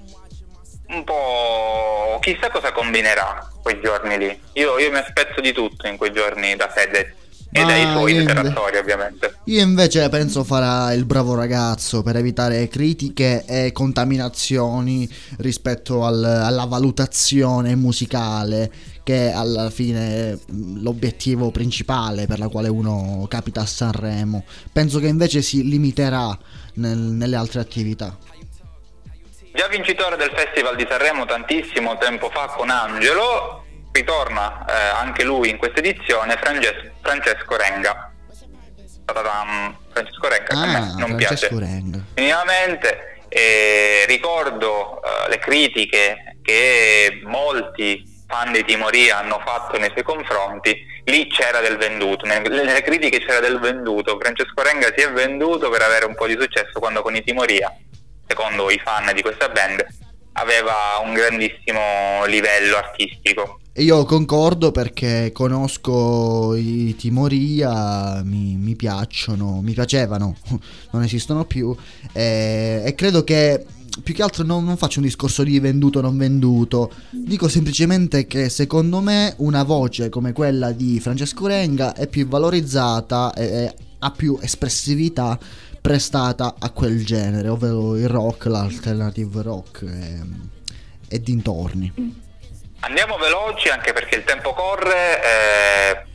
un po' chissà cosa combinerà quei giorni lì. Io, io mi aspetto di tutto in quei giorni da Fedez e dai suoi interattori ovviamente. Io invece penso farà il bravo ragazzo per evitare critiche e contaminazioni rispetto al, alla valutazione musicale che alla fine è l'obiettivo principale per la quale uno capita a Sanremo. Penso che invece si limiterà nel, nelle altre attività. Già vincitore del Festival di Sanremo tantissimo tempo fa con Angelo, ritorna eh, anche lui in questa edizione Frances- Francesco Renga. Ta-ta-tam. Francesco Renga, ah, a me ah, non Francesco piace Renga. minimamente. E ricordo uh, le critiche che molti fan di Timoria hanno fatto nei suoi confronti, lì c'era del venduto, nelle critiche c'era del venduto, Francesco Renga si è venduto per avere un po' di successo quando con i Timoria, secondo i fan di questa band, aveva un grandissimo livello artistico. Io concordo perché conosco i Timoria, mi, mi piacciono, mi piacevano, non esistono più e, e credo che più che altro non, non, faccio un discorso di venduto o non venduto, dico semplicemente che secondo me una voce come quella di Francesco Renga è più valorizzata e, e ha più espressività prestata a quel genere, ovvero il rock, l'alternative rock e, e dintorni. Andiamo veloci anche perché il tempo corre. Eh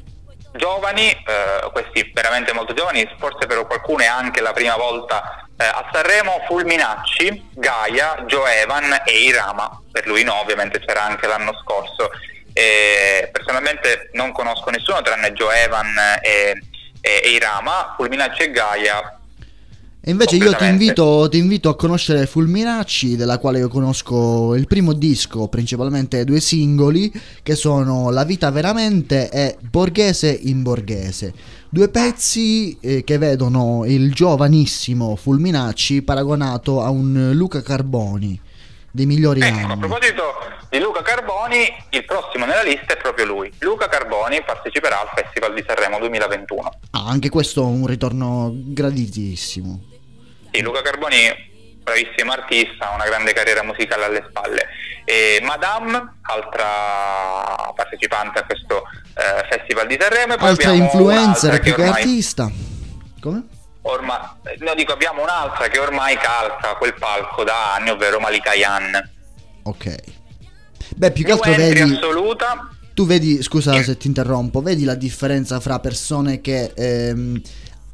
giovani, eh, questi veramente molto giovani, forse per qualcuno è anche la prima volta eh, a Sanremo, Fulminacci, Gaia, Joe Evan e Irama, per lui no, ovviamente c'era anche l'anno scorso. E personalmente non conosco nessuno tranne Joe Evan e, e, e Irama, Fulminacci e Gaia e invece io ti invito, ti invito, a conoscere Fulminacci, della quale io conosco il primo disco, principalmente due singoli, che sono La vita veramente e Borghese in Borghese. Due pezzi eh, che vedono il giovanissimo Fulminacci paragonato a un Luca Carboni dei migliori ecco, anni. A proposito di Luca Carboni, il prossimo nella lista è proprio lui. Luca Carboni parteciperà al Festival di Sanremo 2021. Ah, anche questo è un ritorno graditissimo. Sì, Luca Carboni, bravissimo artista, una grande carriera musicale alle spalle. E Madame, altra partecipante a questo eh, Festival di Sanremo. Altra influencer più che ormai... artista. Come? Ormai, no, dico, abbiamo un'altra che ormai calca quel palco da anni, ovvero Malika Yan. Ok. Beh, più che altro vedi... assoluta. Tu vedi, scusa se ti interrompo, vedi la differenza fra persone che... Ehm,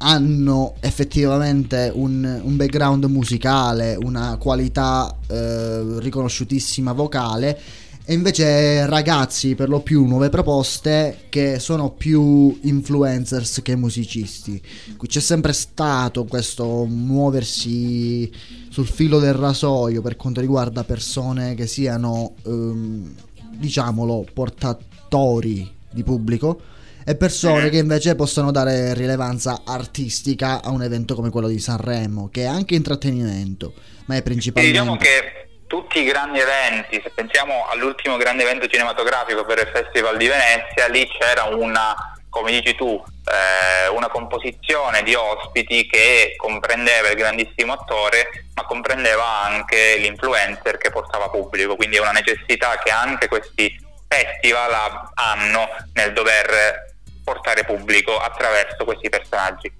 hanno effettivamente un, un, background musicale, una qualità eh, riconosciutissima vocale e invece ragazzi per lo più nuove proposte che sono più influencers che musicisti. Qui c'è sempre stato questo muoversi sul filo del rasoio per quanto riguarda persone che siano ehm, diciamolo portatori di pubblico e persone che invece possono dare rilevanza artistica a un evento come quello di Sanremo, che è anche intrattenimento, ma è principalmente... Diciamo che tutti i grandi eventi, se pensiamo all'ultimo grande evento cinematografico per il Festival di Venezia, lì c'era una, come dici tu, eh, una composizione di ospiti che comprendeva il grandissimo attore, ma comprendeva anche l'influencer che portava pubblico, quindi è una necessità che anche questi festival hanno nel dover portare pubblico attraverso questi personaggi.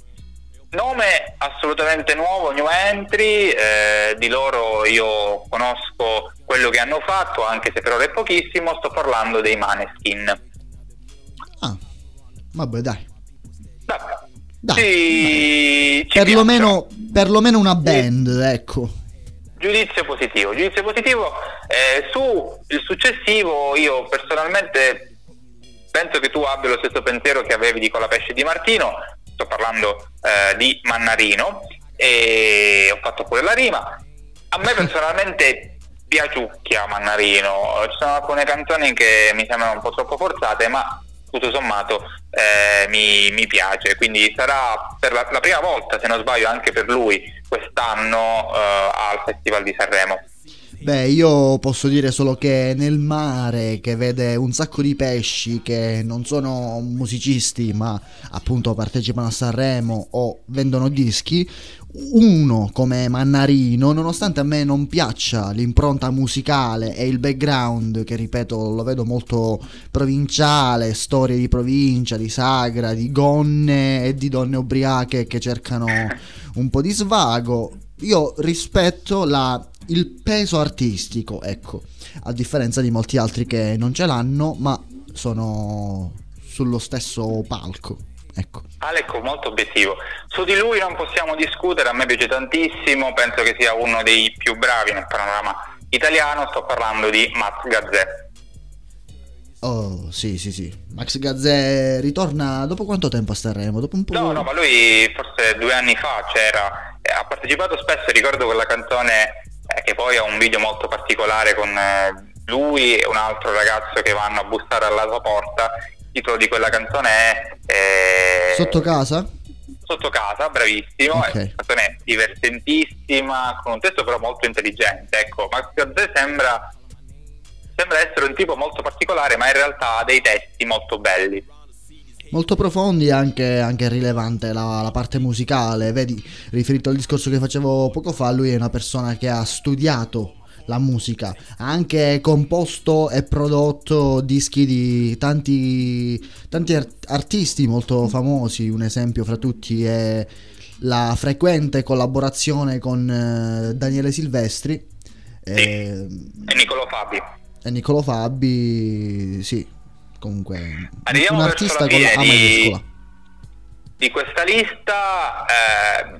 Nome assolutamente nuovo, new entry, eh, di loro io conosco quello che hanno fatto, anche se per ora è pochissimo, sto parlando dei Maneskin. Ah, vabbè dai. Vabbè. Dai, ci, ci perlomeno, perlomeno, una band, ecco. Giudizio positivo, giudizio positivo. Eh, su il successivo io personalmente penso che tu abbia lo stesso pensiero che avevi di Colapesce di Martino, sto parlando eh, di Mannarino e ho fatto pure la rima. A me personalmente piaciucchia Mannarino, ci sono alcune canzoni che mi sembrano un po' troppo forzate, ma tutto sommato eh, mi, mi, piace, quindi sarà per la, la, prima volta, se non sbaglio, anche per lui quest'anno eh, al Festival di Sanremo. Beh, io posso dire solo che nel mare che vede un sacco di pesci che non sono musicisti ma appunto partecipano a Sanremo o vendono dischi, uno come Mannarino, nonostante a me non piaccia l'impronta musicale e il background, che ripeto lo vedo molto provinciale, storie di provincia, di sagra, di gonne e di donne ubriache che cercano un po' di svago, io rispetto la il peso artistico, ecco, a differenza di molti altri che non ce l'hanno, ma sono sullo stesso palco. Ecco. Aleco molto obiettivo. Su di lui non possiamo discutere, a me piace tantissimo, penso che sia uno dei più bravi nel panorama italiano, sto parlando di Max Gazzè. Oh, sì, sì, sì. Max Gazzè ritorna dopo quanto tempo a Sanremo? Dopo un po'? No, no, ma lui forse due anni fa c'era, ha partecipato spesso, ricordo quella canzone eh, che poi ha un video molto particolare con eh, lui e un altro ragazzo che vanno a bussare alla sua porta. Il titolo di quella canzone è... Eh, Sotto casa? Sotto casa, bravissimo, okay. è una canzone divertentissima, con un testo però molto intelligente. Ecco, Max Gazzè sembra, sembra essere un tipo molto particolare, ma in realtà ha dei testi molto belli molto profondi e anche, anche rilevante la, la, parte musicale. Vedi, riferito al discorso che facevo poco fa, lui è una persona che ha studiato la musica, ha anche composto e prodotto dischi di tanti, tanti artisti molto famosi. Un esempio fra tutti è la frequente collaborazione con eh, Daniele Silvestri. Sì. E, e Nicolo Fabi. E Nicolo Fabi, sì, comunque Arriviamo un artista con la A maiuscola. Di questa lista eh,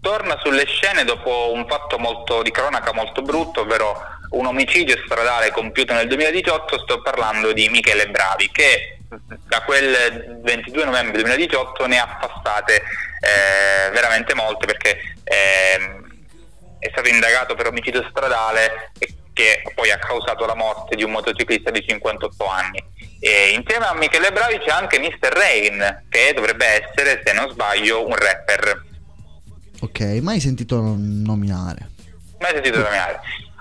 torna sulle scene dopo un fatto molto, di cronaca molto brutto, ovvero un omicidio stradale compiuto nel 2018, sto parlando di Michele Bravi che da quel 22 novembre 2018 ne ha passate eh, veramente molte perché eh, è stato indagato per omicidio stradale che poi ha causato la morte di un motociclista di 58 anni. E insieme a Michele Bravi c'è anche Mr. Rain, che dovrebbe essere, se non sbaglio, un rapper. Ok, mai sentito nominare. Mai sentito nominare.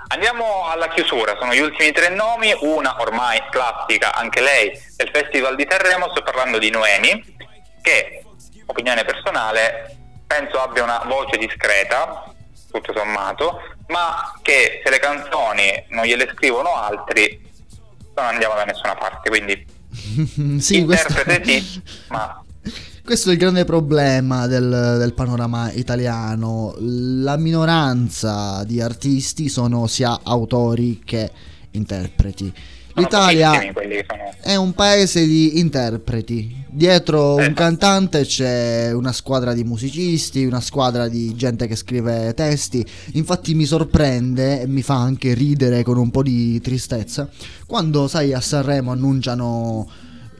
Andiamo alla chiusura, sono gli ultimi tre nomi, una ormai classica, anche lei, del Festival di Sanremo, sto parlando di Noemi, che, opinione personale, penso abbia una voce discreta, tutto sommato, ma che se le canzoni non gliele scrivono altri, non andiamo da nessuna parte, quindi sì, interprete questo... sì, ma... Questo è il grande problema del, del, panorama italiano. La minoranza di artisti sono sia autori che interpreti. L'Italia è un paese di interpreti. Dietro un esatto. cantante c'è una squadra di musicisti, una squadra di gente che scrive testi. Infatti mi sorprende e mi fa anche ridere con un po' di tristezza quando, sai, a Sanremo annunciano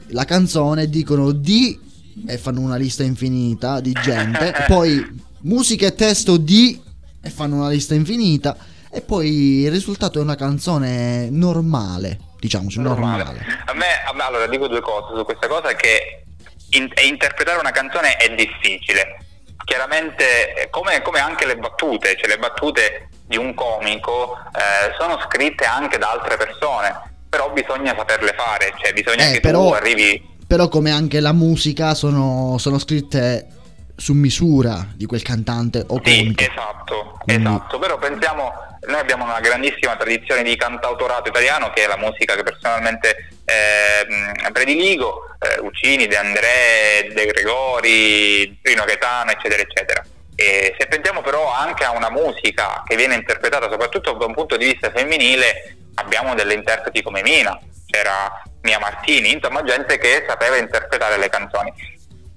la canzone dicono di e fanno una lista infinita di gente, poi musica e testo di e fanno una lista infinita e poi il risultato è una canzone normale diciamoci, normale. normale. A, me, a me, allora dico due cose su questa cosa che in, interpretare una canzone è difficile. Chiaramente, come, come, anche le battute, cioè le battute di un comico eh, sono scritte anche da altre persone, però bisogna saperle fare, cioè bisogna eh, che però, tu arrivi... Però come anche la musica sono, sono scritte su misura di quel cantante o comico. Sì, esatto, Quindi... esatto, però pensiamo, noi abbiamo una grandissima tradizione di cantautorato italiano che è la musica che personalmente eh, prediligo, eh, Uccini, De André, De Gregori, Rino Gaetano, eccetera, eccetera. E se pensiamo però anche a una musica che viene interpretata soprattutto da un punto di vista femminile, abbiamo delle interpreti come Mina, c'era Mia Martini, insomma gente che sapeva interpretare le canzoni.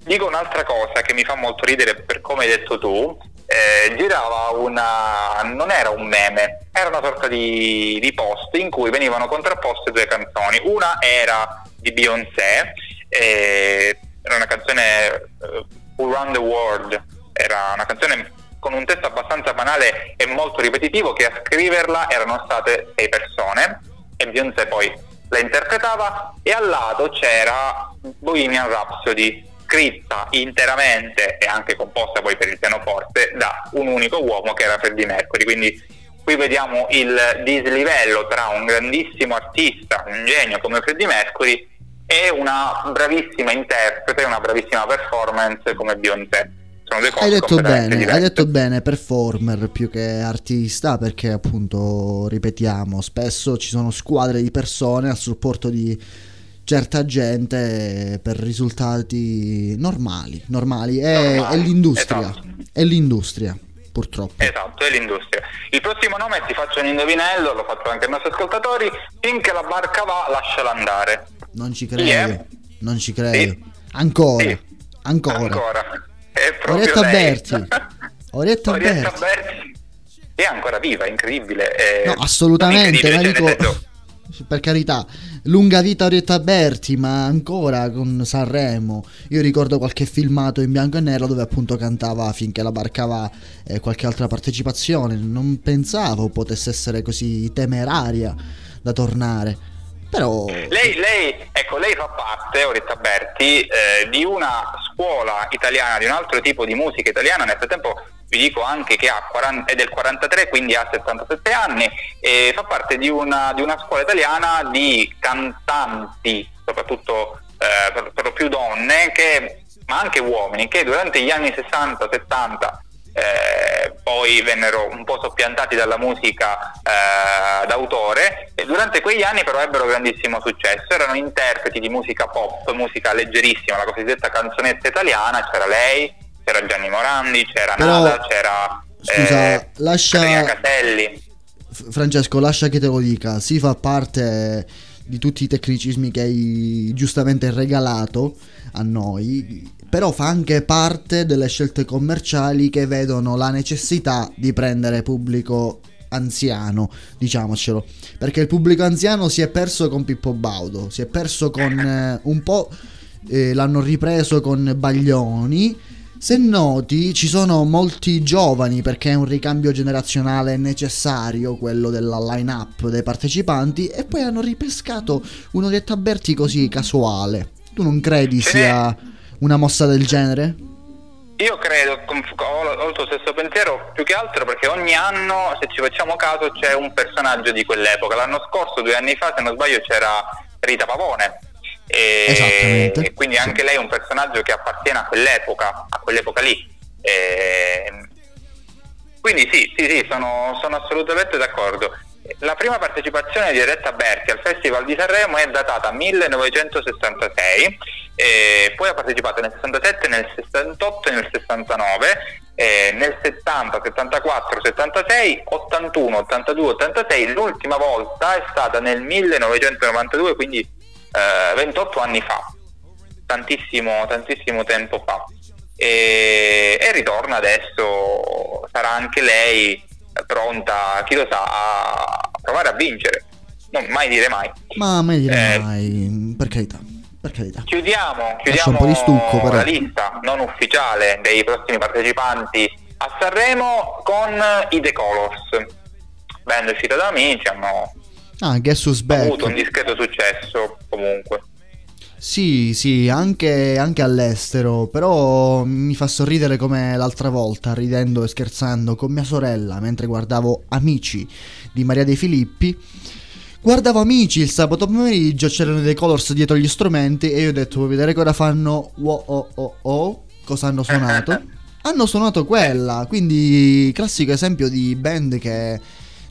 Dico un'altra cosa che mi fa molto ridere per come hai detto tu, eh, girava una... non era un meme, era una sorta di, di post in cui venivano contrapposte due canzoni. Una era di Beyoncé, eh, era una canzone uh, Around the World, era una canzone con un testo abbastanza banale e molto ripetitivo che a scriverla erano state sei persone e Beyoncé poi la interpretava e al lato c'era Bohemian Rhapsody scritta interamente e anche composta poi per il pianoforte da un unico uomo che era Freddie Mercury. Quindi qui vediamo il dislivello tra un grandissimo artista, un genio come Freddie Mercury e una bravissima interprete, una bravissima performance come Beyoncé. Hai detto bene, hai detto bene, performer più che artista, perché appunto, ripetiamo, spesso ci sono squadre di persone a supporto di certa gente per risultati normali, normali. È, normali. è l'industria, esatto. è l'industria purtroppo. Esatto, è l'industria. Il prossimo nome ti faccio un indovinello, lo faccio anche ai nostri ascoltatori, finché la barca va lasciala andare. Non ci credo, yeah. non ci credo. Sì. Ancora, sì. ancora. Ancora. Orietta Berti. Orietta, Orietta Berti. Berti. È ancora viva, è incredibile. È... No, assolutamente, ma dico... Per carità, lunga vita Orietta Berti, ma ancora con Sanremo. Io ricordo qualche filmato in bianco e nero dove appunto cantava finché la barcava e qualche altra partecipazione. Non pensavo potesse essere così temeraria da tornare. Però... Lei, lei, ecco, lei fa parte, Oretta Berti, eh, di una scuola italiana, di un altro tipo di musica italiana, nel frattempo vi dico anche che 40, è del 43, quindi ha 77 anni, e fa parte di una, di una scuola italiana di cantanti, soprattutto eh, per, per lo più donne, che, ma anche uomini, che durante gli anni 60-70 eh, poi vennero un po' soppiantati dalla musica eh, d'autore e durante quegli anni però ebbero grandissimo successo, erano interpreti di musica pop, musica leggerissima, la cosiddetta canzonetta italiana, c'era lei, c'era Gianni Morandi, c'era però, Nada, c'era scusa, eh, lascia... Catelli. Francesco, lascia che te lo dica, si fa parte di tutti i tecnicismi che hai giustamente regalato a noi, però fa anche parte delle scelte commerciali che vedono la necessità di prendere pubblico anziano, diciamocelo, perché il pubblico anziano si è perso con Pippo Baudo, si è perso con eh, un po' eh, l'hanno ripreso con Baglioni. Se noti, ci sono molti giovani perché è un ricambio generazionale necessario quello della line-up dei partecipanti e poi hanno ripescato uno che Taberti così casuale. Tu non credi sia una mossa del genere? Io credo, ho, il tuo stesso pensiero, più che altro perché ogni anno, se ci facciamo caso, c'è un personaggio di quell'epoca. L'anno scorso, due anni fa, se non sbaglio, c'era Rita Pavone. E. E quindi anche lei è un personaggio che appartiene a quell'epoca, a quell'epoca lì. E, quindi sì, sì, sì, sono, sono assolutamente d'accordo. La prima partecipazione di Retta Berti al Festival di Sanremo è datata 1966 eh, poi ha partecipato nel 67, nel 68 e nel 69, eh, nel 70, 74, 76, 81, 82, 86, l'ultima volta è stata nel 1992, quindi eh, 28 anni fa, tantissimo, tantissimo tempo fa. E, e ritorna adesso, sarà anche lei pronta, chi lo sa, a provare a vincere. Non mai dire mai. Ma mai dire eh, mai, per carità per carità. Chiudiamo, chiudiamo un po' di stucco, però. la lista non ufficiale dei prossimi partecipanti a Sanremo con i The Colors. Band uscita da amici, hanno ah, guess who's back. avuto un discreto successo comunque. Sì, sì, anche, anche, all'estero, però mi fa sorridere come l'altra volta, ridendo e scherzando con mia sorella mentre guardavo Amici di Maria De Filippi Guardavo amici il sabato pomeriggio, c'erano dei colors dietro gli strumenti e io ho detto vuoi vedere cosa fanno? Wow, oh, oh, oh. Cosa hanno suonato? hanno suonato quella, quindi classico esempio di band che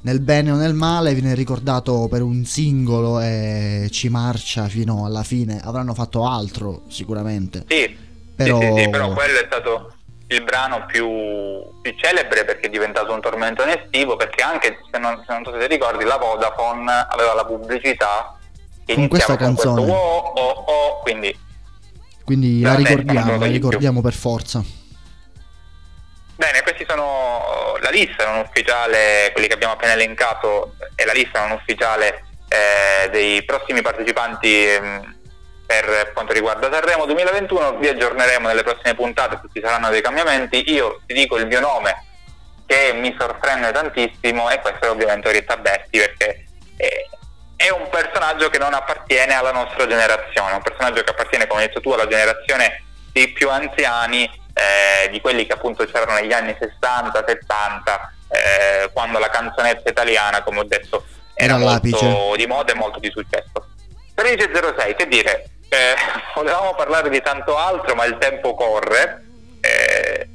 nel bene o nel male viene ricordato per un singolo e ci marcia fino alla fine. Avranno fatto altro sicuramente. Sì, però, sì, sì, sì però quello è stato il brano più, più, celebre perché è diventato un tormento estivo perché anche se non, se non so se ti ricordi la Vodafone aveva la pubblicità che con questa canzone con oh, oh, oh, quindi, quindi la ricordiamo, la ricordiamo per forza bene questi sono la lista non ufficiale quelli che abbiamo appena elencato è la lista non ufficiale eh, dei prossimi partecipanti eh, per quanto riguarda Sanremo 2021 vi aggiorneremo nelle prossime puntate se ci saranno dei cambiamenti. Io ti dico il mio nome che mi sorprende tantissimo e questo è ovviamente Orietta Berti perché è un personaggio che non appartiene alla nostra generazione, un personaggio che appartiene come hai detto tu alla generazione dei più anziani eh, di quelli che appunto c'erano negli anni 60, 70 eh, quando la canzonetta italiana come ho detto era, era molto di moda e molto di successo 13.06 che dire eh, volevamo parlare di tanto altro, ma il tempo corre eh,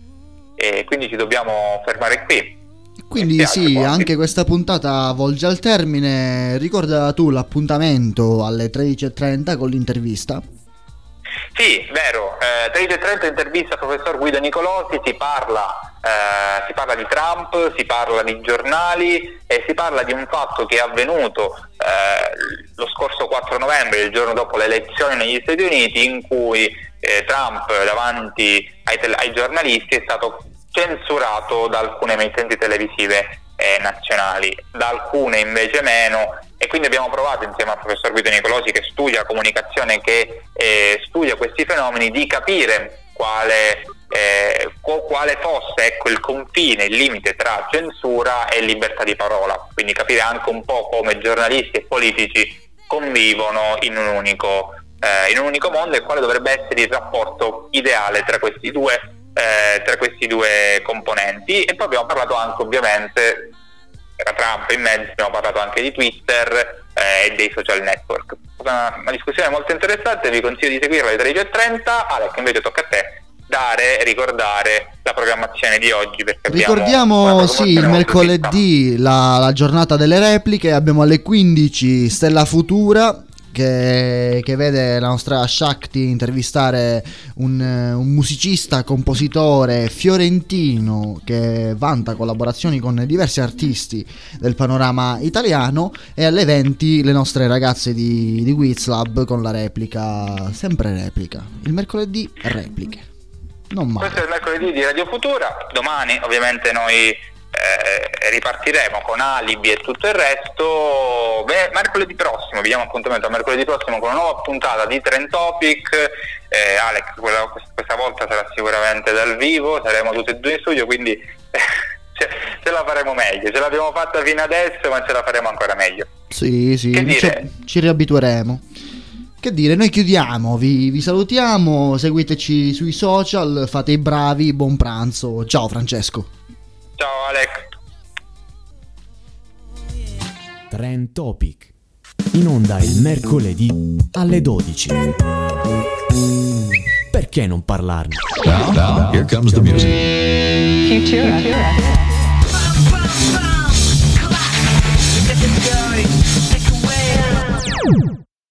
e quindi ci dobbiamo fermare qui. Quindi sì, anche questa puntata volge al termine. Ricorda tu l'appuntamento alle 13.30 con l'intervista? Sì, vero. Eh, 13.30 intervista al professor Guido Nicolosi, si parla eh, si parla di Trump, si parla di giornali e si parla di un fatto che è avvenuto eh, lo scorso 4 novembre, il giorno dopo le elezioni negli Stati Uniti, in cui eh, Trump davanti ai, te- ai, giornalisti è stato censurato da alcune emittenti televisive eh, nazionali, da alcune invece meno e quindi abbiamo provato insieme al professor Guido Nicolosi che studia comunicazione, che eh, studia questi fenomeni, di capire quale eh, quale fosse ecco, il confine, il limite tra censura e libertà di parola, quindi capire anche un po' come giornalisti e politici convivono in un unico, eh, in un unico mondo e quale dovrebbe essere il rapporto ideale tra questi due, eh, tra questi due componenti. E poi abbiamo parlato anche ovviamente, era Trump in mezzo, abbiamo parlato anche di Twitter eh, e dei social network. Una, una, discussione molto interessante, vi consiglio di seguirla alle 13.30. Alex invece tocca a te dare e ricordare la programmazione di oggi. Ricordiamo sì, il mercoledì la, la, giornata delle repliche, abbiamo alle 15 Stella Futura. Che, che vede la nostra Shakti intervistare un, un, musicista, compositore fiorentino che vanta collaborazioni con diversi artisti del panorama italiano e alle 20 le nostre ragazze di, di Wizlab con la replica, sempre replica, il mercoledì repliche. Non male. Questo è il mercoledì di Radio Futura, domani ovviamente noi eh, ripartiremo con alibi e tutto il resto. Beh, mercoledì prossimo, vi diamo appuntamento a mercoledì prossimo con una nuova puntata di Trend Topic. Eh, Alex, quella, questa volta sarà sicuramente dal vivo, saremo tutti e due in studio, quindi ce, ce, la faremo meglio. Ce l'abbiamo fatta fino adesso, ma ce la faremo ancora meglio. Sì, sì, ci, ci riabitueremo. Che dire, noi chiudiamo, vi, vi, salutiamo, seguiteci sui social, fate i bravi, buon pranzo. Ciao Francesco. Ciao Alex. Trend Topic. In onda il mercoledì alle 12. Perché non parlarne? Now, now, here comes the music. Futura.